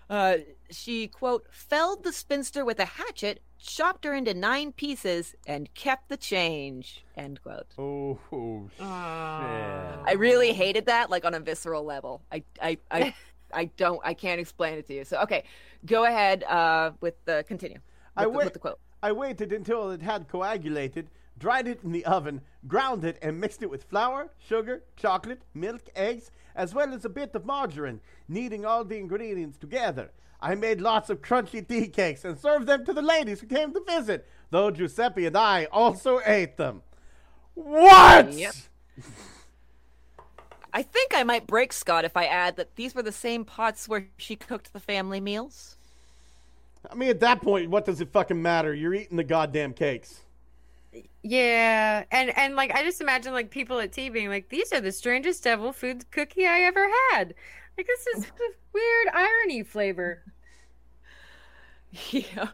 Uh, she quote felled the spinster with a hatchet, chopped her into nine pieces, and kept the change. End quote. Oh, oh shit. I really hated that, like on a visceral level. I, I, I, I don't, I can't explain it to you. So okay, go ahead uh, with the continue. With, I the, wait- with the quote. I waited until it had coagulated, dried it in the oven, ground it, and mixed it with flour, sugar, chocolate, milk, eggs, as well as a bit of margarine, kneading all the ingredients together. I made lots of crunchy tea cakes and served them to the ladies who came to visit, though Giuseppe and I also ate them. What? Yep. I think I might break Scott if I add that these were the same pots where she cooked the family meals. I mean, at that point, what does it fucking matter? You're eating the goddamn cakes. Yeah, and and like I just imagine like people at tea being like, "These are the strangest devil food cookie I ever had." Like this is the weird irony flavor. Yeah.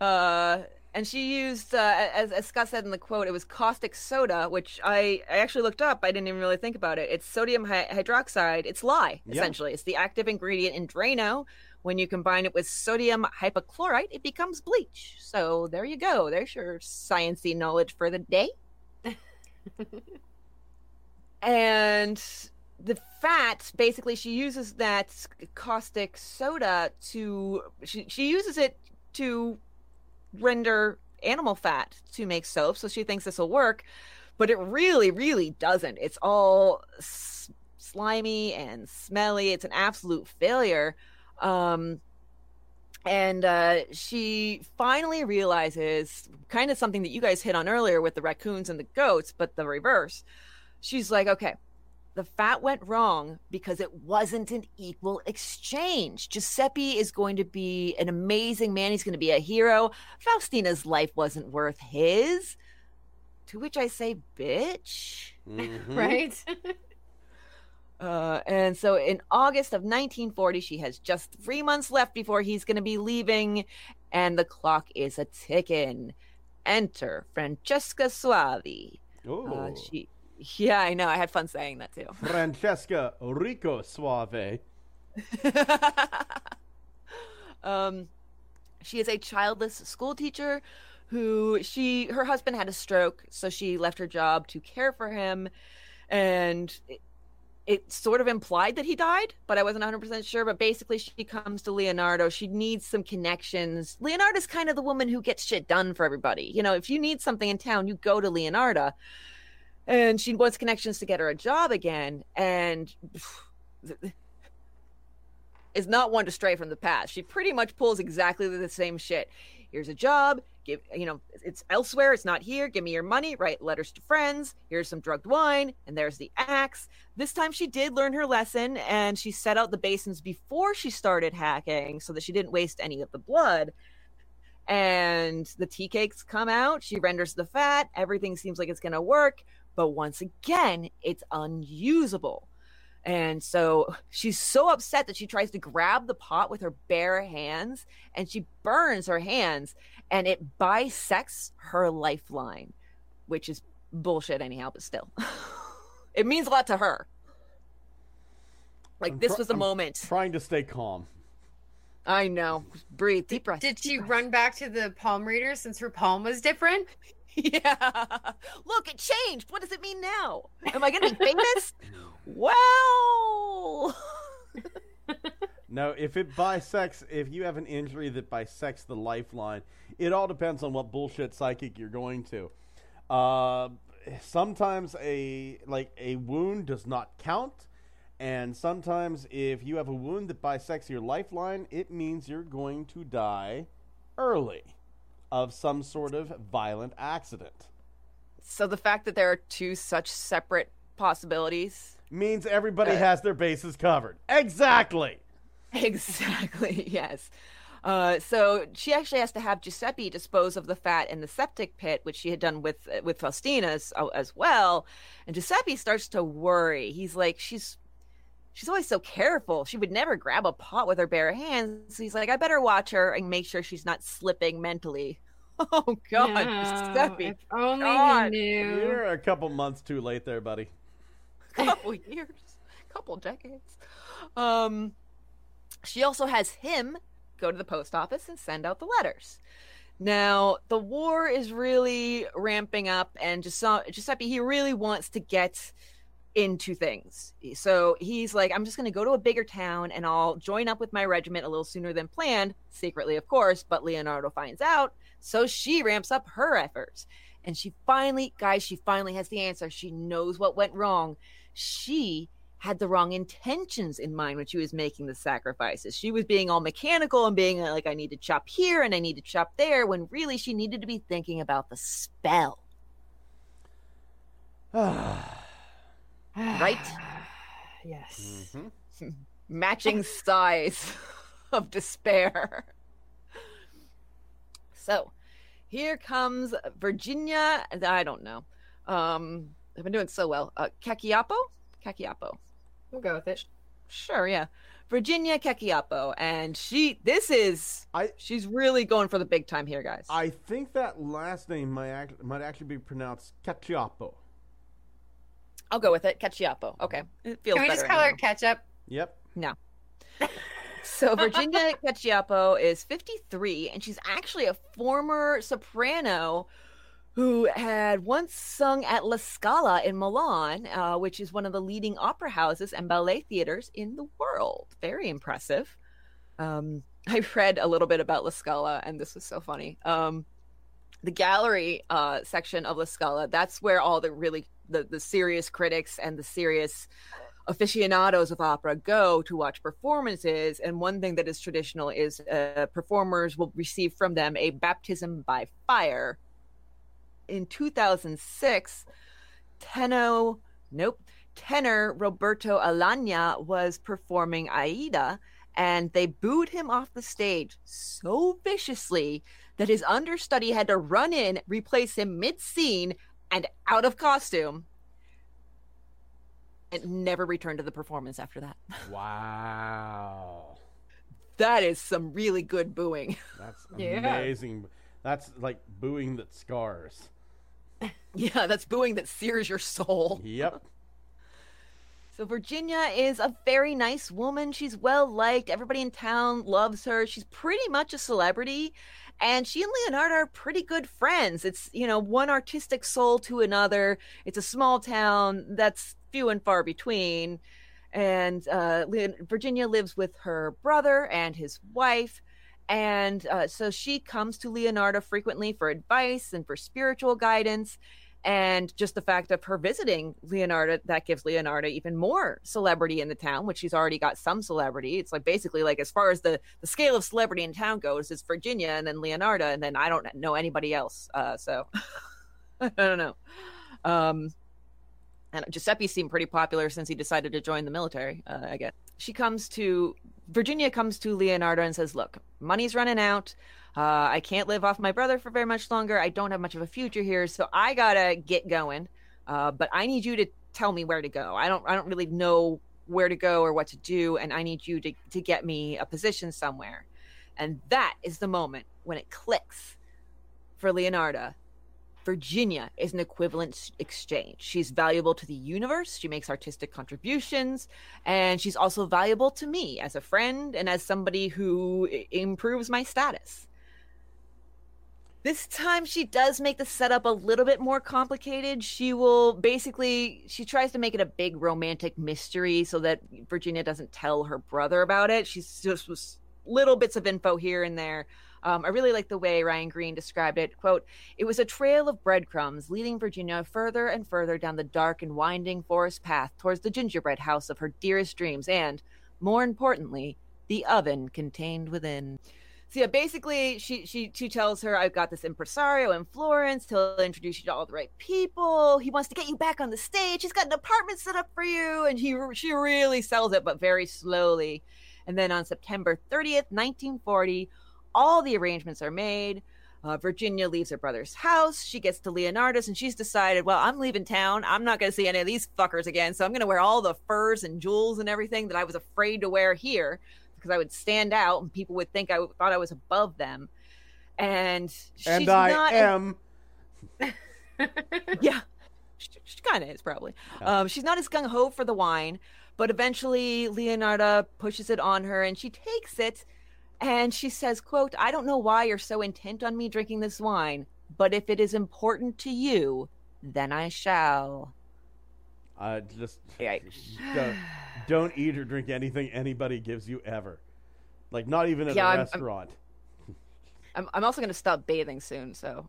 Uh, and she used, uh, as, as Scott said in the quote, it was caustic soda, which I, I actually looked up. I didn't even really think about it. It's sodium hy- hydroxide. It's lye, Yeah. essentially. It's the active ingredient in Drano. When you combine it with sodium hypochlorite, it becomes bleach. So there you go. There's your sciency knowledge for the day. and the fat basically she uses that caustic soda to she, she uses it to render animal fat to make soap so she thinks this will work but it really really doesn't it's all s- slimy and smelly it's an absolute failure um and uh, she finally realizes kind of something that you guys hit on earlier with the raccoons and the goats but the reverse she's like okay the fat went wrong because it wasn't an equal exchange. Giuseppe is going to be an amazing man. He's going to be a hero. Faustina's life wasn't worth his. To which I say, bitch. Mhm. Right? Uh, and so in August of 1940, she has just three months left before he's going to be leaving, and the clock is a ticking. Enter Francesca Soavi. Oh. Uh, she, yeah, I know. I had fun saying that too. Francesca Rico Suave. um, She is a childless school teacher who she her husband had a stroke, so she left her job to care for him and it, sort of implied that he died, but I wasn't 100% sure. But basically, she comes to Leonarda. She needs some connections. Leonarda's kind of the woman who gets shit done for everybody. You know, if you need something in town, you go to Leonarda. And she wants connections to get her a job again. And is not one to stray from the path. She pretty much pulls exactly the same shit. Here's a job. Give you know it's elsewhere. It's not here. Give me your money. Write letters to friends. Here's some drugged wine, and there's the axe. This time she did learn her lesson, and she set out the basins before she started hacking, so that she didn't waste any of the blood. And the tea cakes come out. She renders the fat. Everything seems like it's gonna work, but once again, it's unusable. And so she's so upset that she tries to grab the pot with her bare hands and she burns her hands and it bisects her lifeline, which is bullshit anyhow, but still. it means a lot to her. Like I'm this tr- was the I'm moment. Trying to stay calm. I know. Breathe, deep breath. Did she breath. run back to the palm reader since her palm was different? Yeah. Look, it changed. What does it mean now? Am I going to be famous? well. No, if it bisects, if you have an injury that bisects the lifeline, it all depends on what bullshit psychic you're going to. Uh, sometimes a like a wound does not count, and sometimes if you have a wound that bisects your lifeline, it means you're going to die early of some sort of violent accident. So the fact that there are two such separate possibilities. Means everybody Uh, has their bases covered. Exactly. Exactly, yes. Uh, so she actually has to have Giuseppe dispose of the fat in the septic pit, which she had done with with Faustina as, as well. And Giuseppe starts to worry. He's like, she's she's always so careful. She would never grab a pot with her bare hands. So he's like, I better watch her and make sure she's not slipping mentally. Oh God, No, Giuseppe, If only God. he knew. You're a couple months too late there, buddy. couple years, couple decades. Um, she also has him go to the post office and send out the letters. Now, the war is really ramping up, and Giuseppe, he really wants to get into things. So he's like, I'm just going to go to a bigger town and I'll join up with my regiment a little sooner than planned, secretly, of course. But Leonarda finds out, so she ramps up her efforts. And she finally, guys, she finally has the answer. She knows what went wrong. She had the wrong intentions in mind when she was making the sacrifices. She was being all mechanical and being like, I need to chop here and I need to chop there, when really she needed to be thinking about the spell. Right? yes. Mhm. matching sighs of despair. So, here comes Virginia. I don't know. Um, I've been doing so well. Uh, Caciapo? Caciapo. We'll go with it. Sure, yeah. Virginia Caciapo. And she, this is, I she's really going for the big time here, guys. I think that last name might act, might actually be pronounced Caciapo. I'll go with it. Caciapo. Okay. It feels Can we just call her ketchup? Yep. No. so Virginia Caciapo is 53, and she's actually a former soprano who had once sung at La Scala in Milan, uh, which is one of the leading opera houses and ballet theaters in the world. Very impressive. Um, I read a little bit about La Scala, and this was so funny. Um, the gallery uh, section of La Scala, that's where all the really the, the serious critics and the serious aficionados of opera go to watch performances and one thing that is traditional is uh, performers will receive from them a baptism by fire in 2006 tenor nope tenor roberto alagna was performing aida and they booed him off the stage so viciously that his understudy had to run in replace him mid-scene and out of costume and never returned to the performance after that. Wow. That is some really good booing. That's Yeah. amazing. That's like booing that scars. yeah, that's booing that sears your soul. Yep. So Virginia is a very nice woman. She's well liked. Everybody in town loves her. She's pretty much a celebrity. And she and Leonarda are pretty good friends. It's, you know, one artistic soul to another. It's a small town that's few and far between. And uh, Virginia lives with her brother and his wife. And uh, so she comes to Leonarda frequently for advice and for spiritual guidance and just the fact of her visiting Leonarda that gives Leonarda even more celebrity in the town, which she's already got some celebrity. It's like basically like as far as the the scale of celebrity in town goes, it's Virginia and then Leonarda, and then I don't know anybody else. Uh, so I don't know. Um, and Giuseppe seemed pretty popular since he decided to join the military. Uh, I guess she comes to Virginia comes to Leonarda and says, "Look, money's running out." Uh, I can't live off my brother for very much longer. I don't have much of a future here, so I gotta get going. Uh, but I need you to tell me where to go. I don't. I don't really know where to go or what to do, and I need you to to get me a position somewhere. And that is the moment when it clicks for Leonarda. Virginia is an equivalent exchange. She's valuable to the universe. She makes artistic contributions. And she's also valuable to me as a friend and as somebody who improves my status. This time she does make the setup a little bit more complicated. She will basically she tries to make it a big romantic mystery so that Virginia doesn't tell her brother about it. She's just little bits of info here and there. Um, I really like the way Ryan Green described it. Quote, it was a trail of breadcrumbs leading Virginia further and further down the dark and winding forest path towards the gingerbread house of her dearest dreams and, more importantly, the oven contained within. So yeah, basically, she she she tells her, "I've got this impresario in Florence. He'll introduce you to all the right people. He wants to get you back on the stage. He's got an apartment set up for you." And he she really sells it, but very slowly. And then on September 30th, 1940, all the arrangements are made. Uh, Virginia leaves her brother's house. She gets to Leonarda's and she's decided, well, I'm leaving town. I'm not going to see any of these fuckers again. So I'm going to wear all the furs and jewels and everything that I was afraid to wear here because I would stand out and people would think I thought I was above them. And and I not, am. yeah, she, she kind of is probably. Um, she's not as gung ho for the wine, but eventually Leonarda pushes it on her and she takes it and she says, quote, I don't know why you're so intent on me drinking this wine, but if it is important to you, then I shall. Uh, just don't, don't, eat or drink anything anybody gives you ever. Like, not even at yeah, a I'm, restaurant. I'm, I'm also going to stop bathing soon, so.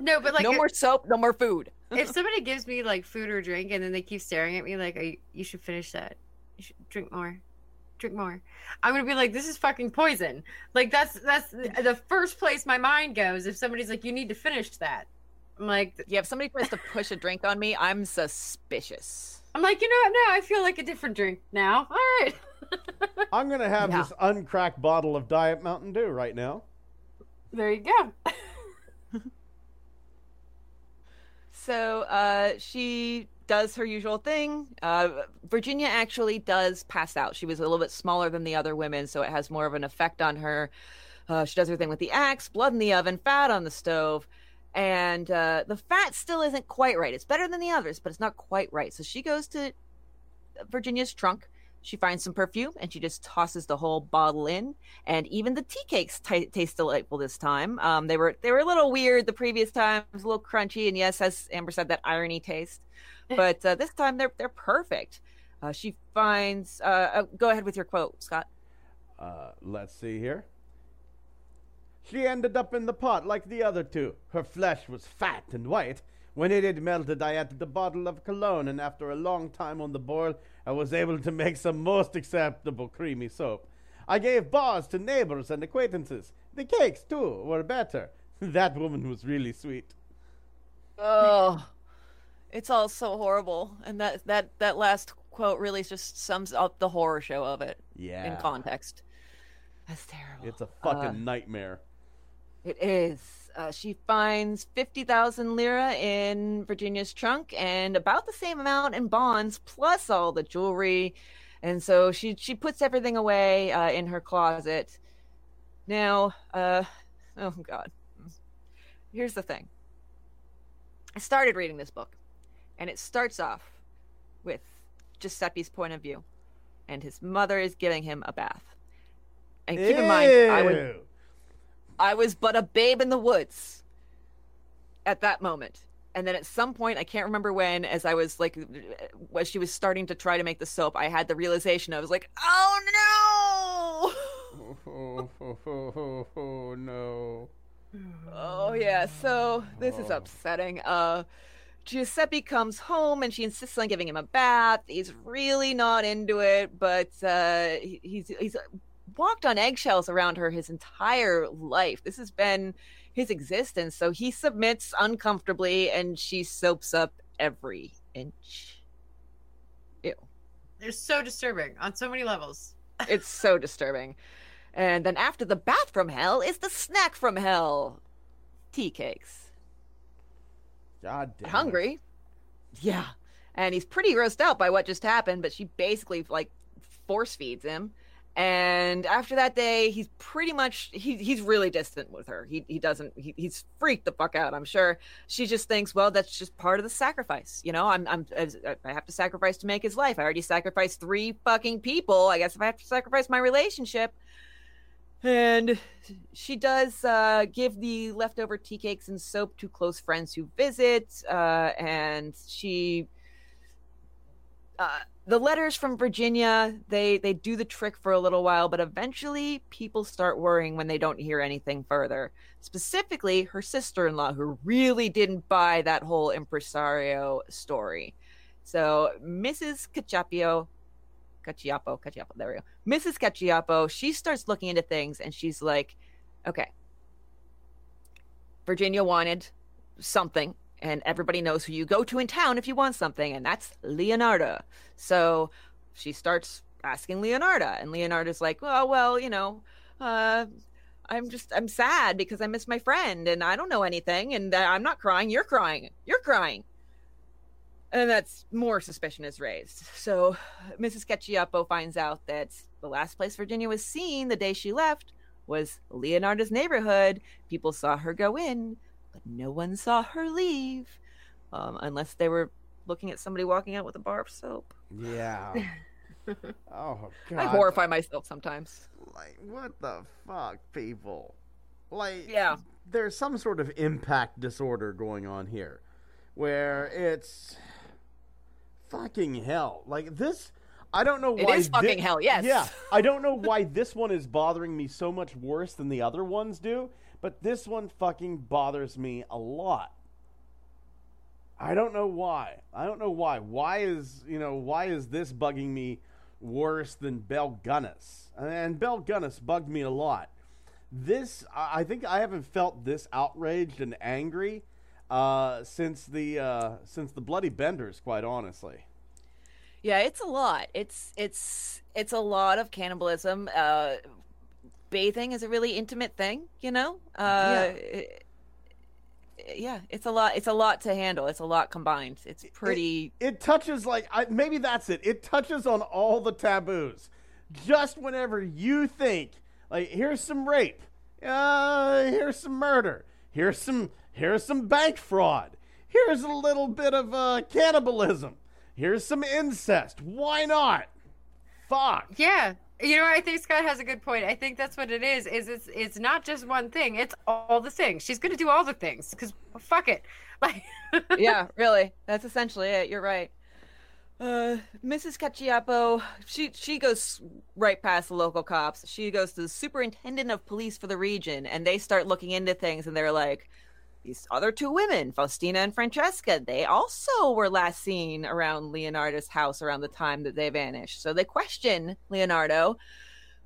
no, but like no more soap, no more food. if somebody gives me like food or drink and then they keep staring at me like, you, you should finish that. You should drink more drink more. I'm gonna be like, this is fucking poison. Like that's that's the first place my mind goes if somebody's like, you need to finish that. I'm like, yeah, if somebody tries to push a drink on me, I'm suspicious. I'm like, you know what? Now I feel like a different drink now. All right. I'm gonna have yeah. this uncracked bottle of Diet Mountain Dew right now. There you go. so uh, she does her usual thing. Uh, Virginia actually does pass out. She was a little bit smaller than the other women, so it has more of an effect on her. Uh, she does her thing with the axe, blood in the oven, fat on the stove, and uh, the fat still isn't quite right. It's better than the others, but it's not quite right. So she goes to Virginia's trunk. She finds some perfume and she just tosses the whole bottle in. And even the tea cakes t- taste delightful this time. Um, they were they were a little weird the previous time. It was a little crunchy, and yes, as Amber said, that irony taste but uh, this time they're they're perfect. Uh, she finds. Uh, uh, go ahead with your quote, Scott. Uh, let's see here. She ended up in the pot like the other two. Her flesh was fat and white. When it had melted, I added a bottle of cologne, and after a long time on the boil, I was able to make some most acceptable creamy soap. I gave bars to neighbors and acquaintances. The cakes, too, were better. that woman was really sweet. Oh. It's all so horrible, and that that that last quote really just sums up the horror show of it. Yeah. In context, that's terrible. It's a fucking uh, nightmare. It is. Uh, she finds fifty thousand lira in Virginia's trunk and about the same amount in bonds, plus all the jewelry, and so she she puts everything away uh, in her closet. Now, uh, oh god, here's the thing. I started reading this book and it starts off with Giuseppe's point of view, and his mother is giving him a bath. And keep in mind, I would Ew. I was but a babe in the woods at that moment. And then at some point, I can't remember when, as I was like, as she was starting to try to make the soap, I had the realization I was like, oh no! Oh, oh, oh, oh, no. Oh yeah, so this is upsetting. Uh Giuseppe comes home and she insists on giving him a bath. He's really not into it, but uh he- he's he's walked on eggshells around her his entire life. This has been his existence, so he submits uncomfortably and she soaps up every inch. They're so disturbing on so many levels. It's so disturbing. And then after the bath from hell is the snack from hell. Tea cakes. God damn. it. hungry. Yeah. And he's pretty grossed out by what just happened, but she basically like force feeds him. And after that day, he's pretty much he, he's really distant with her. He he doesn't he, he's freaked the fuck out. I'm sure she just thinks, well, that's just part of the sacrifice. You know, I'm I'm I have to sacrifice to make his life. I already sacrificed three fucking people. I guess if I have to sacrifice my relationship, and she does uh, give the leftover tea cakes and soap to close friends who visit, uh, and she. Uh, the letters from Virginia, they they do the trick for a little while, but eventually people start worrying when they don't hear anything further. Specifically, her sister-in-law, who really didn't buy that whole impresario story. So Mrs. Caciapio, Caciapo, Caciapo, there we go. Mrs. Caciapo, she starts looking into things and she's like, okay, Virginia wanted something, and everybody knows who you go to in town if you want something, and that's Leonarda. So she starts asking Leonarda, and Leonarda's like, well, well, you know, uh, I'm just, I'm sad because I miss my friend, and I don't know anything, and uh, I'm not crying. You're crying. You're crying. And that's more suspicion is raised. So Mrs. Caciapo finds out that the last place Virginia was seen the day she left was Leonarda's neighborhood. People saw her go in, but no one saw her leave, um, unless they were looking at somebody walking out with a bar of soap. Yeah. oh god. I horrify myself sometimes. Like what the fuck, people? Like Yeah. there's some sort of impact disorder going on here, where it's fucking hell. Like this, I don't know why. is fucking thi- hell, yes. Yeah, I don't know why this one is bothering me so much worse than the other ones do, but this one fucking bothers me a lot. I don't know why. I don't know why. Why is you know why is this bugging me worse than Belle Gunness? And Belle Gunness bugged me a lot. This I think I haven't felt this outraged and angry uh, since the uh, since the Bloody Benders. Quite honestly. Yeah, it's a lot. It's it's it's a lot of cannibalism. Uh, bathing is a really intimate thing, you know. Uh, it- yeah, it's a lot. It's a lot to handle. It's a lot combined. It's pretty. it touches like I, maybe that's it. It touches on all the taboos. Just whenever you think like here's some rape, uh, here's some murder, here's some here's some bank fraud, here's a little bit of uh, cannibalism, here's some incest. Why not? Fuck. Yeah. You know, I think Scott has a good point. I think that's what it is. Is it's it's not just one thing. It's all the things. She's gonna do all the things because fuck it. Like, yeah, really. That's essentially it. You're right. Uh, Mrs. Caciapo, she she goes right past the local cops. She goes to the superintendent of police for the region, and they start looking into things, and they're like, these other two women, Faustina and Francesca, they also were last seen around Leonarda's house around the time that they vanished. So they question Leonarda,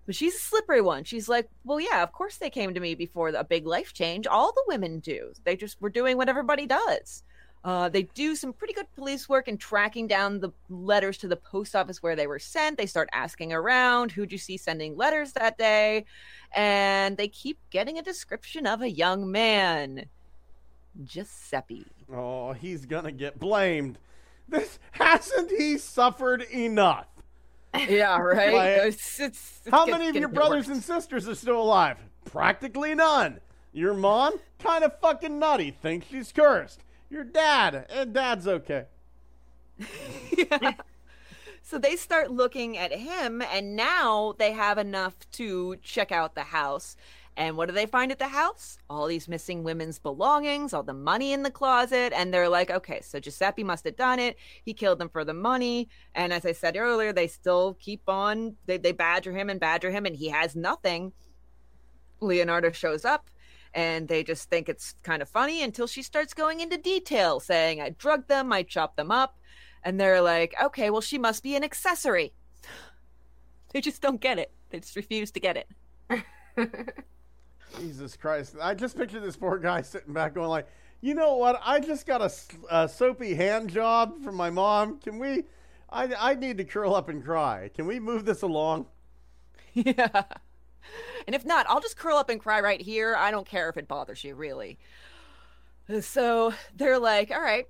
but she's a slippery one. She's like, well, yeah, of course they came to me before a big life change. All the women do. They just were doing what everybody does. Uh, they do some pretty good police work in tracking down the letters to the post office where they were sent. They start asking around, who'd you see sending letters that day? And they keep getting a description of a young man, Giuseppe. Oh, he's gonna get blamed. This hasn't he suffered enough? Yeah, right. Like, It's- it's- it's How get- many of your brothers worse. and sisters are still alive? Practically none. Your mom, kind of fucking nutty, thinks she's cursed. Your dad, and dad's okay. So they start looking at him, and now they have enough to check out the house. And what do they find at the house? All these missing women's belongings, all the money in the closet. And they're like, okay, so Giuseppe must have done it. He killed them for the money. And as I said earlier, they still keep on, they, they badger him and badger him, and he has nothing. Leonarda shows up and they just think it's kind of funny until she starts going into detail, saying, I drugged them, I chopped them up. And they're like, okay, well, she must be an accessory. They just don't get it. They just refuse to get it. Jesus Christ! I just picture this poor guy sitting back, going like, "You know what? I just got a, a soapy hand job from my mom. Can we? I I need to curl up and cry. Can we move this along?" Yeah. And if not, I'll just curl up and cry right here. I don't care if it bothers you, really. So they're like, all right,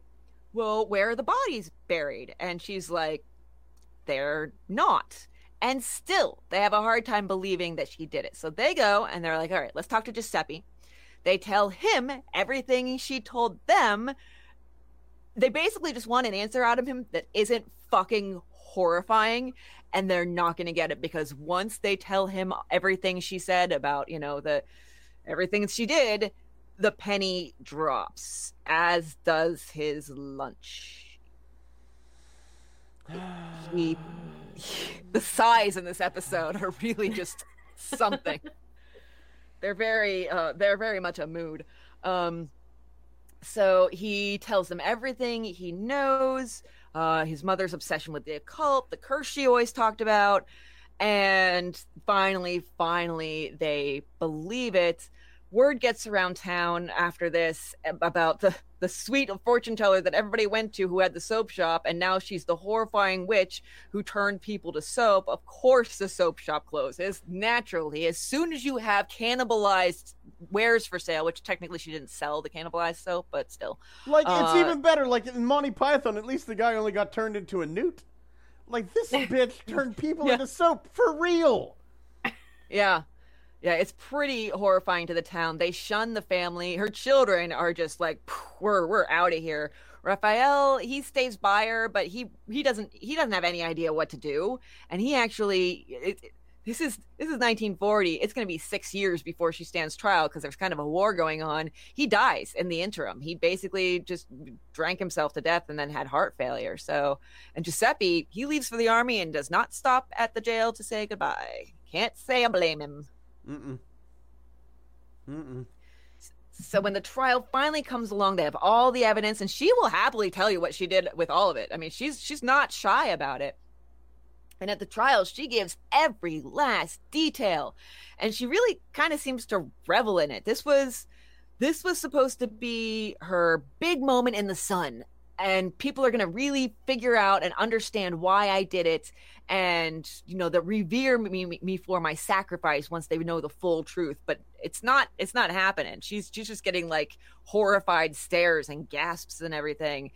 well, where are the bodies buried? And she's like, they're not. And still, they have a hard time believing that she did it. So they go and they're like, all right, let's talk to Giuseppe. They tell him everything she told them. They basically just want an answer out of him that isn't fucking horrifying. And they're not going to get it because once they tell him everything she said about, you know, the everything she did, the penny drops, as does his lunch. He the sighs in this episode are really just something. they're very uh, they're very much a mood. Um, so he tells them everything he knows. Uh, his mother's obsession with the occult, the curse she always talked about, and finally, finally, they believe it word gets around town after this about the the sweet fortune teller that everybody went to who had the soap shop and now she's the horrifying witch who turned people to soap. Of course the soap shop closes naturally. As soon as you have cannibalized wares for sale which technically she didn't sell the cannibalized soap but still. Like it's uh, even better like in monty python at least the guy only got turned into a newt. Like this bitch turned people yeah. into soap for real. Yeah yeah, it's pretty horrifying to the town. They shun the family. Her children are just like, we're we're out of here. Raphael, he stays by her, but he he doesn't he doesn't have any idea what to do. And he actually it, this is this is 1940. It's going to be six years before she stands trial because there's kind of a war going on. He dies in the interim. He basically just drank himself to death and then had heart failure. So, and Giuseppe, he leaves for the army and does not stop at the jail to say goodbye. Can't say I blame him. Mm-mm. Mm-mm. So when the trial finally comes along, they have all the evidence, and she will happily tell you what she did with all of it. I mean, she's she's not shy about it. And at the trial, she gives every last detail, and she really kind of seems to revel in it. This was this was supposed to be her big moment in the sun and people are going to really figure out and understand why I did it and you know that revere me, me for my sacrifice once they know the full truth. But it's not it's not happening. She's she's just getting like horrified stares and gasps and everything.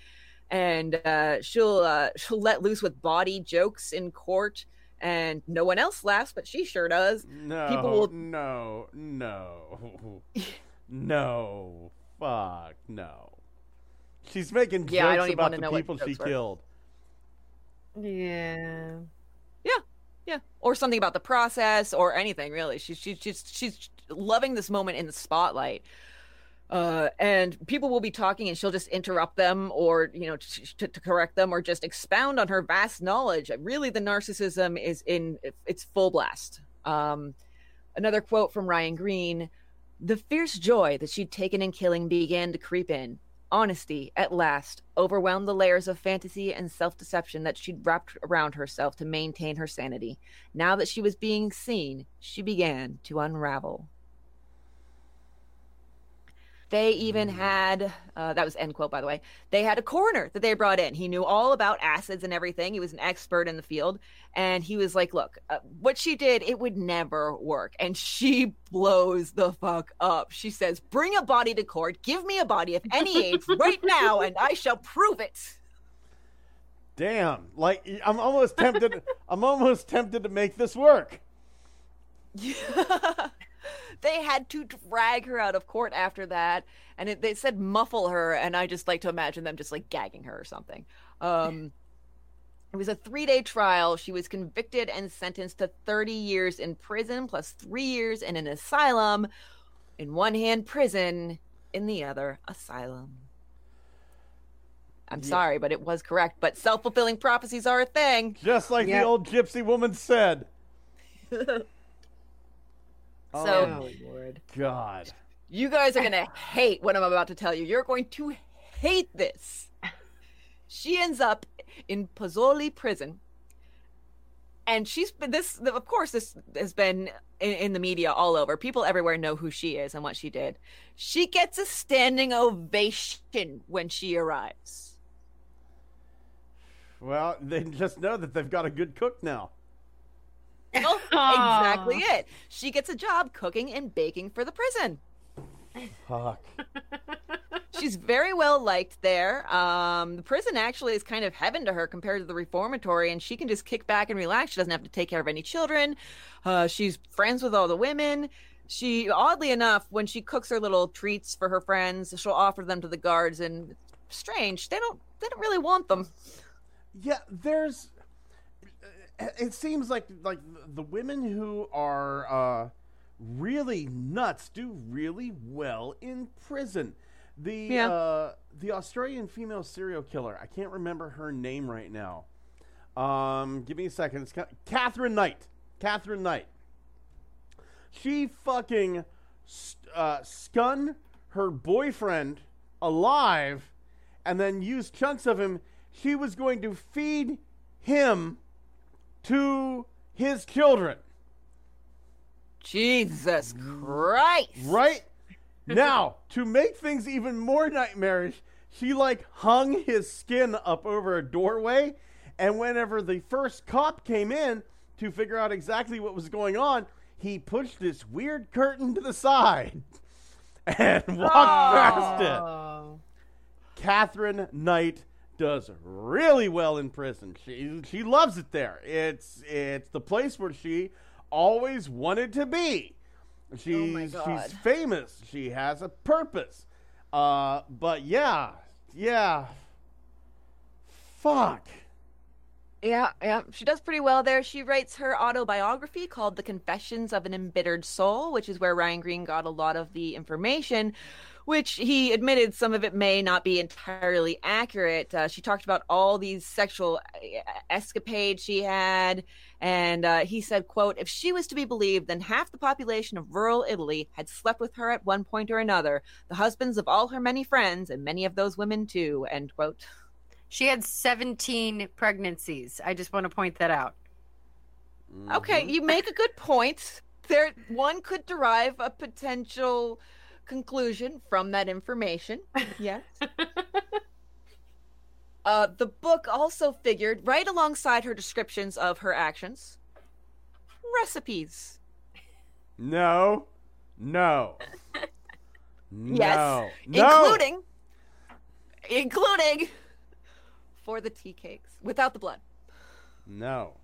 And uh, she'll uh, she'll let loose with body jokes in court and no one else laughs but she sure does. No people will no no. No fuck no She's making yeah, I don't even about the people she were. killed. Yeah. Yeah. Yeah. Or something about the process or anything really. She's she's she's she's loving this moment in the spotlight. Uh, and people will be talking and she'll just interrupt them or you know to, to, correct them or just expound on her vast knowledge really the narcissism is in its full blast um, another quote from ryan green the fierce joy that she'd taken in killing began to creep in Honesty, at last, overwhelmed the layers of fantasy and self deception that she'd wrapped around herself to maintain her sanity. Now that she was being seen, she began to unravel. They even mm. had, uh, that was end quote, by the way. They had a coroner that they brought in. He knew all about acids and everything. He was an expert in the field. And he was like, look, uh, what she did, it would never work. And she blows the fuck up. She says, bring a body to court, give me a body of any age right now, and I shall prove it. Damn. Like, I'm almost tempted, I'm almost tempted to make this work. Yeah they had to drag her out of court after that, and it, they said muffle her, and I just like to imagine them just like gagging her or something. Um, It was a three day trial. She was convicted and sentenced to 30 years in prison plus three years in an asylum. In one hand, prison, in the other, asylum. I'm Yeah. sorry, but it was correct. But self fulfilling prophecies are a thing. Just like Yep. the old gypsy woman said. So- Oh, Oh, Lord. God. You guys are going to hate what I'm about to tell you. You're going to hate this. She ends up in Pozzuoli prison. And she's been this, of course, this has been in, in the media all over. People everywhere know who she is and what she did. She gets a standing ovation when she arrives. Well, they just know that they've got a good cook now. Well, exactly it. She gets a job cooking and baking for the prison. Fuck. She's very well liked there. Um, the prison actually is kind of heaven to her compared to the reformatory, and she can just kick back and relax. She doesn't have to take care of any children. Uh, she's friends with all the women. She, oddly enough, when she cooks her little treats for her friends, she'll offer them to the guards. And strange, they don't, they don't really want them. Yeah, there's. It seems like like the women who are uh, really nuts do really well in prison. The Yeah. uh, the Australian female serial killer. I can't remember her name right now. Um, give me a second. It's Katherine Knight. Katherine Knight. She fucking st- uh, skun her boyfriend alive, and then used chunks of him. She was going to feed him to his children. Jesus Christ! Right? now, to make things even more nightmarish, she like hung his skin up over a doorway, and whenever the first cop came in to figure out exactly what was going on, he pushed this weird curtain to the side and walked past it. Oh. Katherine Knight does really well in prison. She she loves it there. It's it's the place where she always wanted to be. She's God. she's famous. She has a purpose. Uh, but yeah, yeah. Fuck. Yeah, yeah, she does pretty well there. She writes her autobiography called The Confessions of an Embittered Soul, which is where Ryan Green got a lot of the information, which he admitted some of it may not be entirely accurate. Uh, she talked about all these sexual uh, escapades she had, and uh, he said, "quote If she was to be believed, then half the population of rural Italy had slept with her at one point or another. The husbands of all her many friends, and many of those women too." End quote. She had 17 pregnancies. I just want to point that out. Okay, you make a good point. There, one could derive a potential conclusion from that information. Yes. uh, the book also figured right alongside her descriptions of her actions, recipes. No. No. Yes, No. No. including, including for the tea cakes without the blood. No.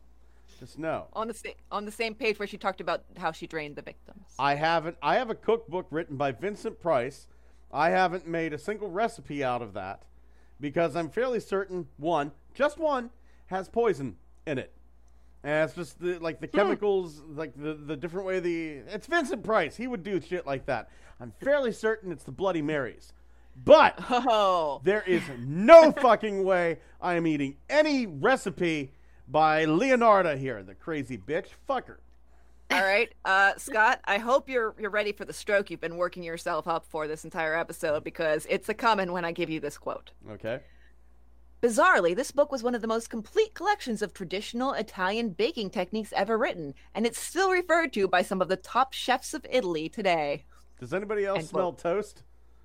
Just no. On the sa- on the same page where she talked about how she drained the victims. I haven't. I have a cookbook written by Vincent Price. I haven't made a single recipe out of that because I'm fairly certain one, just one, has poison in it. And it's just the, like the hmm. chemicals, like the the different way the. It's Vincent Price. He would do shit like that. I'm fairly certain it's the Bloody Marys. But Oh, there is no fucking way I am eating any recipe by Leonarda here, the crazy bitch. fucker. All right, uh, Scott. I hope you're you're ready for the stroke you've been working yourself up for this entire episode because it's a coming when I give you this quote. Okay. Bizarrely, this book was one of the most complete collections of traditional Italian baking techniques ever written, and it's still referred to by some of the top chefs of Italy today. Does anybody else End smell quote. toast?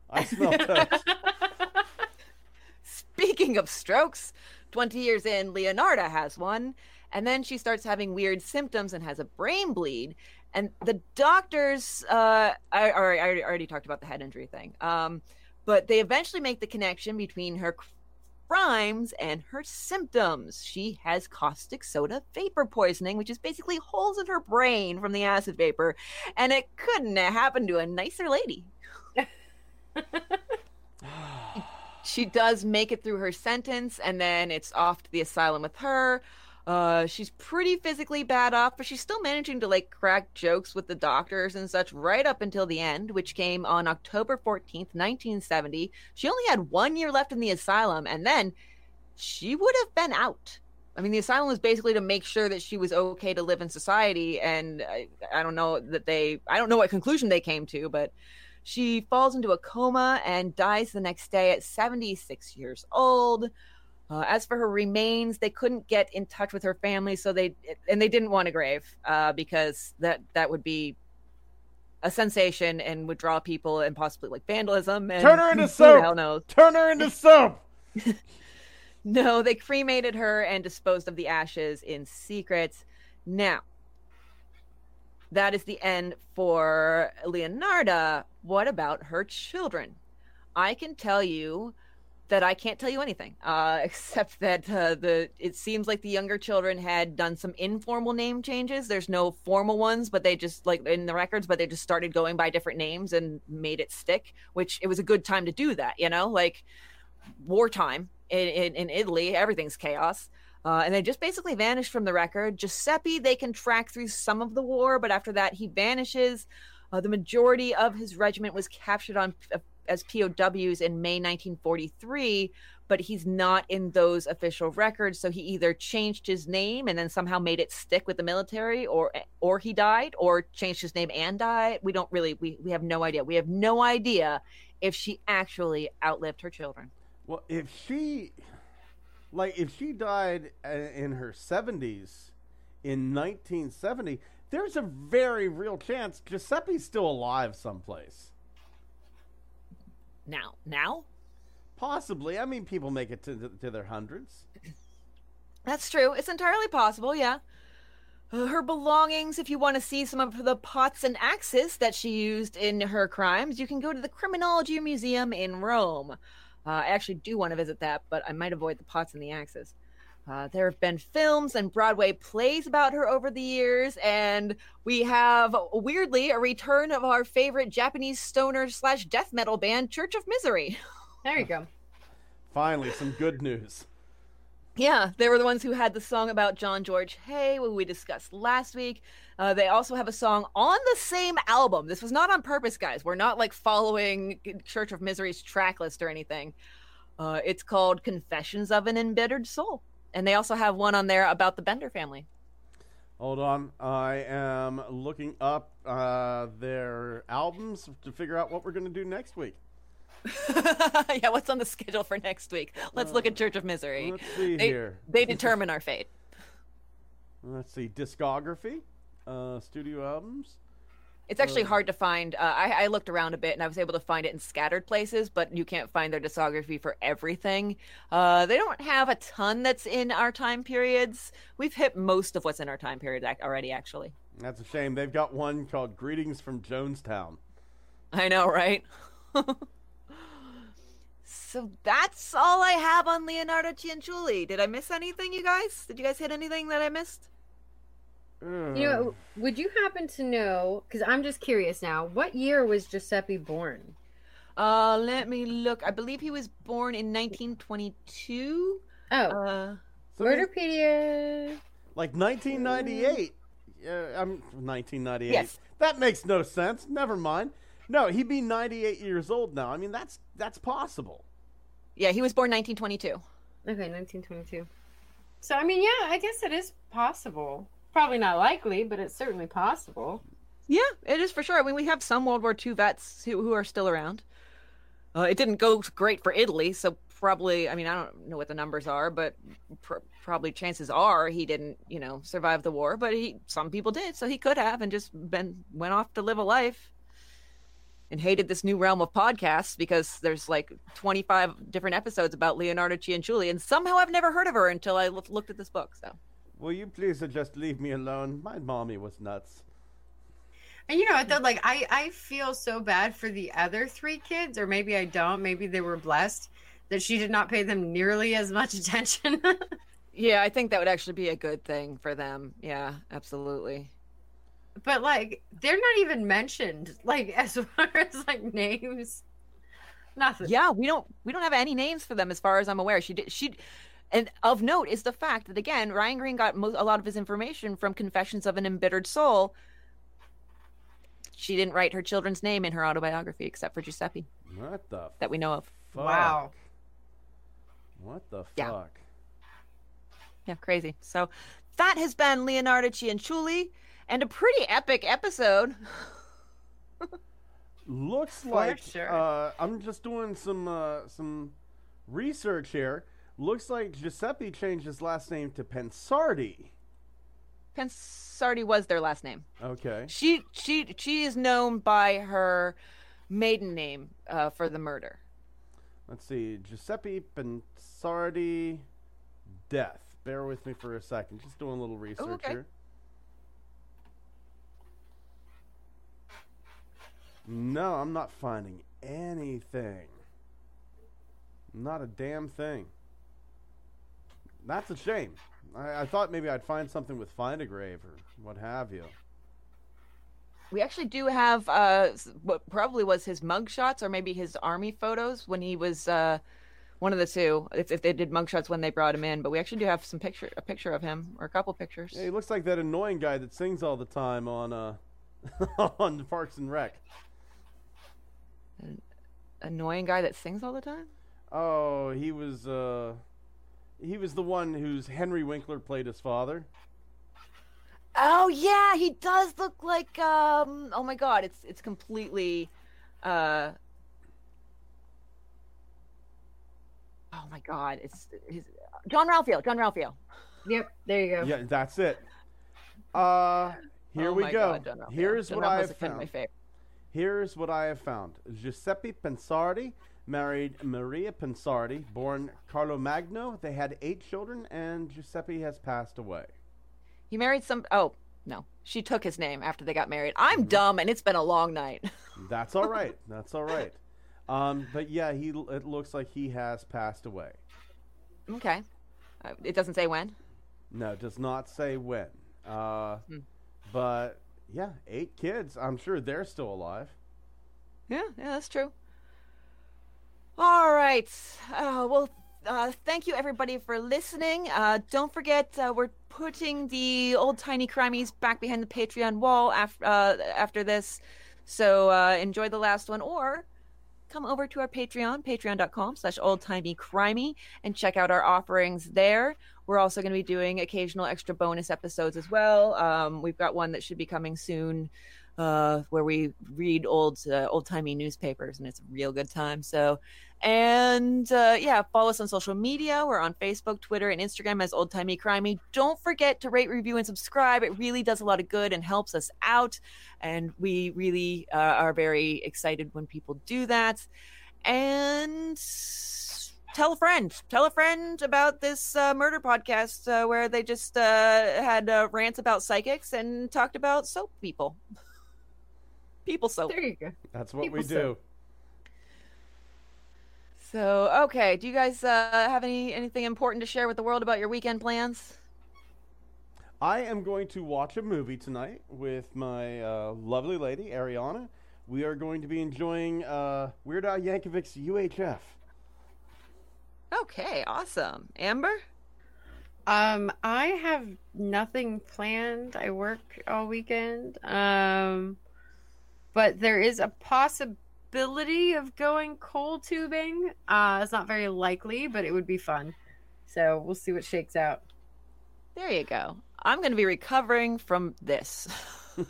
I smell toast. Speaking of strokes, 20 years in, Leonarda has one, and then she starts having weird symptoms and has a brain bleed. And the doctors, uh, I, I, I already talked about the head injury thing, um, but they eventually make the connection between her crimes and her symptoms. She has caustic soda vapor poisoning, which is basically holes in her brain from the acid vapor, and it couldn't have happened to a nicer lady. she does make it through her sentence, and then it's off to the asylum with her. Uh, she's pretty physically bad off, but she's still managing to like crack jokes with the doctors and such right up until the end, which came on October 14th, 1970. She only had one year left in the asylum, and then she would have been out. I mean, the asylum was basically to make sure that she was okay to live in society, and I, I don't know that they, I don't know what conclusion they came to, but she falls into a coma and dies the next day at 76 years old. Uh, as for her remains, they couldn't get in touch with her family, so they and they didn't want a grave uh, because that that would be a sensation and would draw people and possibly like vandalism. And Turn her into soap! Hell knows. Turn her into soap. No, they cremated her and disposed of the ashes in secret. Now, that is the end for Leonarda. What about her children? I can tell you that I can't tell you anything, uh, except that uh, the it seems like the younger children had done some informal name changes. There's no formal ones, but they just like in the records, but they just started going by different names and made it stick. Which it was a good time to do that, you know, like wartime in, in, in Italy, everything's chaos. Uh, and they just basically vanished from the record. Giuseppe, they can track through some of the war, but after that, he vanishes. Uh, the majority of his regiment was captured on uh, as POWs in May 1943, but he's not in those official records. So he either changed his name and then somehow made it stick with the military, or or he died, or changed his name and died. We don't really we we have no idea. We have no idea if she actually outlived her children. Well, if she, like, if she died uh, in her 70s in 1970, there's a very real chance Giuseppe's still alive someplace. Now, now, Possibly. I mean, people make it to, to their hundreds. That's true. It's entirely possible, yeah. Uh, her belongings, if you want to see some of the pots and axes that she used in her crimes, you can go to the Criminology Museum in Rome. Uh, I actually do want to visit that, but I might avoid the pots and the axes. Uh, there have been films and Broadway plays about her over the years, and we have weirdly a return of our favorite Japanese stoner slash death metal band, Church of Misery. There you go. Finally, some good news. Yeah, they were the ones who had the song about John George Haigh, who we discussed last week. Uh, they also have a song on the same album. This was not on purpose, guys. We're not like following Church of Misery's track list or anything. Uh, it's called Confessions of an Embittered Soul. And they also have one on there about the Bender family. Hold on. I am looking up uh, their albums to figure out what we're going to do next week. yeah, what's on the schedule for next week? Let's look at Church of Misery. Let's see They, here. they determine our fate. Let's see. Discography, uh, studio albums. It's actually Uh, hard to find. Uh, I, I looked around a bit and I was able to find it in scattered places, but you can't find their discography for everything. Uh, they don't have a ton that's in our time periods. We've hit most of what's in our time period already, actually. That's a shame. They've got one called Greetings from Jonestown. I know, right? so that's all I have on Leonarda Cianciulli. Did I miss anything, you guys? Did you guys hit anything that I missed? You know, would you happen to know? Because I'm just curious now. What year was Giuseppe born? Uh, let me look. I believe he was born in 1922. Oh, Uh, So he's- Murderpedia. like 1998. Yeah, I'm 1998. Yes. That makes no sense. Never mind. No, he'd be 98 years old now. I mean, that's that's possible. yeah, he was born 1922. Okay, 1922. So I mean, yeah, I guess it is possible. Probably not likely, but it's certainly possible. Yeah, it is for sure. I mean, we have some World War II vets who, who are still around. Uh, it didn't go great for Italy, so probably, I mean, I don't know what the numbers are, but pr- probably chances are he didn't, you know, survive the war. But he, some people did, so he could have, and just been went off to live a life, and hated this new realm of podcasts because there's like 25 different episodes about Leonarda Cianciulli, and somehow I've never heard of her until I looked at this book. So Will you please just leave me alone? My mommy was nuts. And you know what though, like I I feel so bad for the other three kids, or maybe I don't. Maybe they were blessed that she did not pay them nearly as much attention. yeah, I think that would actually be a good thing for them. Yeah, absolutely. but like they're not even mentioned, like as far as like names. Nothing. Yeah, we don't we don't have any names for them as far as I'm aware. She did she and of note is the fact that again, Ryan Green got mo- a lot of his information from Confessions of an Embittered Soul. She didn't write her children's name in her autobiography except for Giuseppe What the that we know of. fuck? Wow. What the Yeah. fuck? Yeah, crazy. So that has been Leonarda Cianciulli and a pretty epic episode. Looks like sure. uh, I'm just doing some uh, some research here. Looks like Giuseppe changed his last name to Pensardi. Pensardi was their last name. Okay. She she she is known by her maiden name uh, for the murder. Let's see. Giuseppe Pensardi death. Bear with me for a second. Just doing a little research okay. here. No, I'm not finding anything. Not a damn thing. That's a shame. I, I thought maybe I'd find something with Find a Grave or what have you. We actually do have uh, what probably was his mugshots or maybe his army photos when he was uh, one of the two. If, if they did mugshots when they brought him in, but we actually do have some picture a picture of him or a couple pictures. Yeah, he looks like that annoying guy that sings all the time on uh on Parks and Rec. Annoying guy that sings all the time. Oh, he was uh he was the one whose Henry Winkler played his father. Oh yeah, he does look like um oh my god, it's it's completely uh Oh my god, it's he's Jean-Ralphio, John Ralphio. Yep. There you go. Yeah, that's it. Uh here Oh we my go. God, John Here's John what I have kind my found. favorite. Here's what I have found. Giuseppe Pansardi married Maria Pansardi, born Carlo Magno. They had eight children, and Giuseppe has passed away. He married some oh no. She took his name after they got married. I'm Mm-hmm. dumb and it's been a long night. That's all right. That's all right. Um, but yeah, he it looks like he has passed away. okay. Uh, it doesn't say when. No, it does not say when. Uh, Hmm. But yeah, eight kids. I'm sure they're still alive. Yeah, yeah, that's true. All right. Uh, well, uh, thank you everybody for listening. Uh, don't forget, uh, we're putting the old timey crimies back behind the Patreon wall after uh, after this. So uh, enjoy the last one, or come over to our Patreon, patreon.com slash oldtimeycrimey, and check out our offerings there. We're also going to be doing occasional extra bonus episodes as well. Um, we've got one that should be coming soon uh, where we read old uh, old timey newspapers, and it's a real good time. So, and uh, yeah, follow us on social media. We're on Facebook, Twitter, and Instagram as Old Timey Crimey. Don't forget to rate, review, and subscribe. It really does a lot of good and helps us out, and we really uh, are very excited when people do that. And tell a friend tell a friend about this uh, murder podcast uh, where they just uh, had uh, rants about psychics and talked about soap people people soap There you go. That's what People we say. do. So okay do you guys uh, have any anything important to share with the world about your weekend plans I am going to watch a movie tonight with my uh, lovely lady Ariana. We are going to be enjoying uh, Weird Al Yankovic's UHF. okay awesome amber Um, I have nothing planned. I work all weekend. Um, but there is a possibility of going coal tubing. Uh, it's not very likely, but it would be fun. So we'll see what shakes out. there you go i'm going to be recovering from this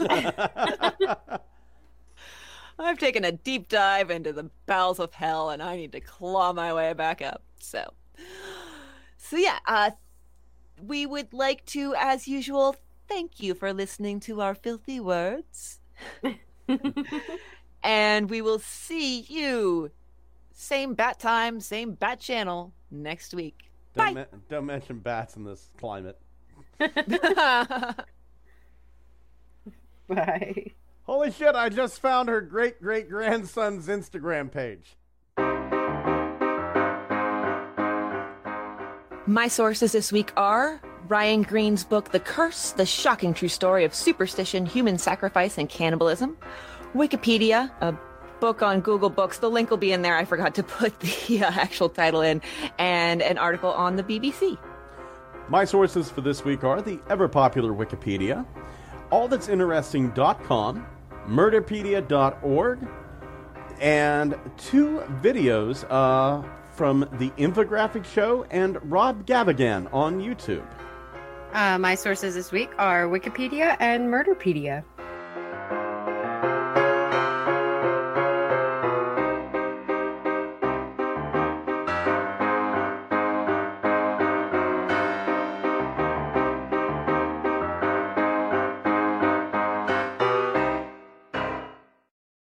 i've taken a deep dive into the bowels of hell and i need to claw my way back up so so yeah uh we would like to as usual thank you for listening to our filthy words and we will see you same bat time same bat channel next week don't, men- don't mention bats in this climate. Bye. Holy shit, I just found her great great grandson's Instagram page. My sources this week are Ryan Green's book, The Curse The Shocking True Story of Superstition, Human Sacrifice, and Cannibalism, Wikipedia, a book on Google Books. The link will be in there. I forgot to put the uh, actual title in, and an article on the BBC. My sources for this week are the ever popular Wikipedia, allthat'sinteresting.com, murderpedia.org, and two videos uh, from the Infographic Show and Rob Gavigan on YouTube. Uh, my sources this week are Wikipedia and Murderpedia.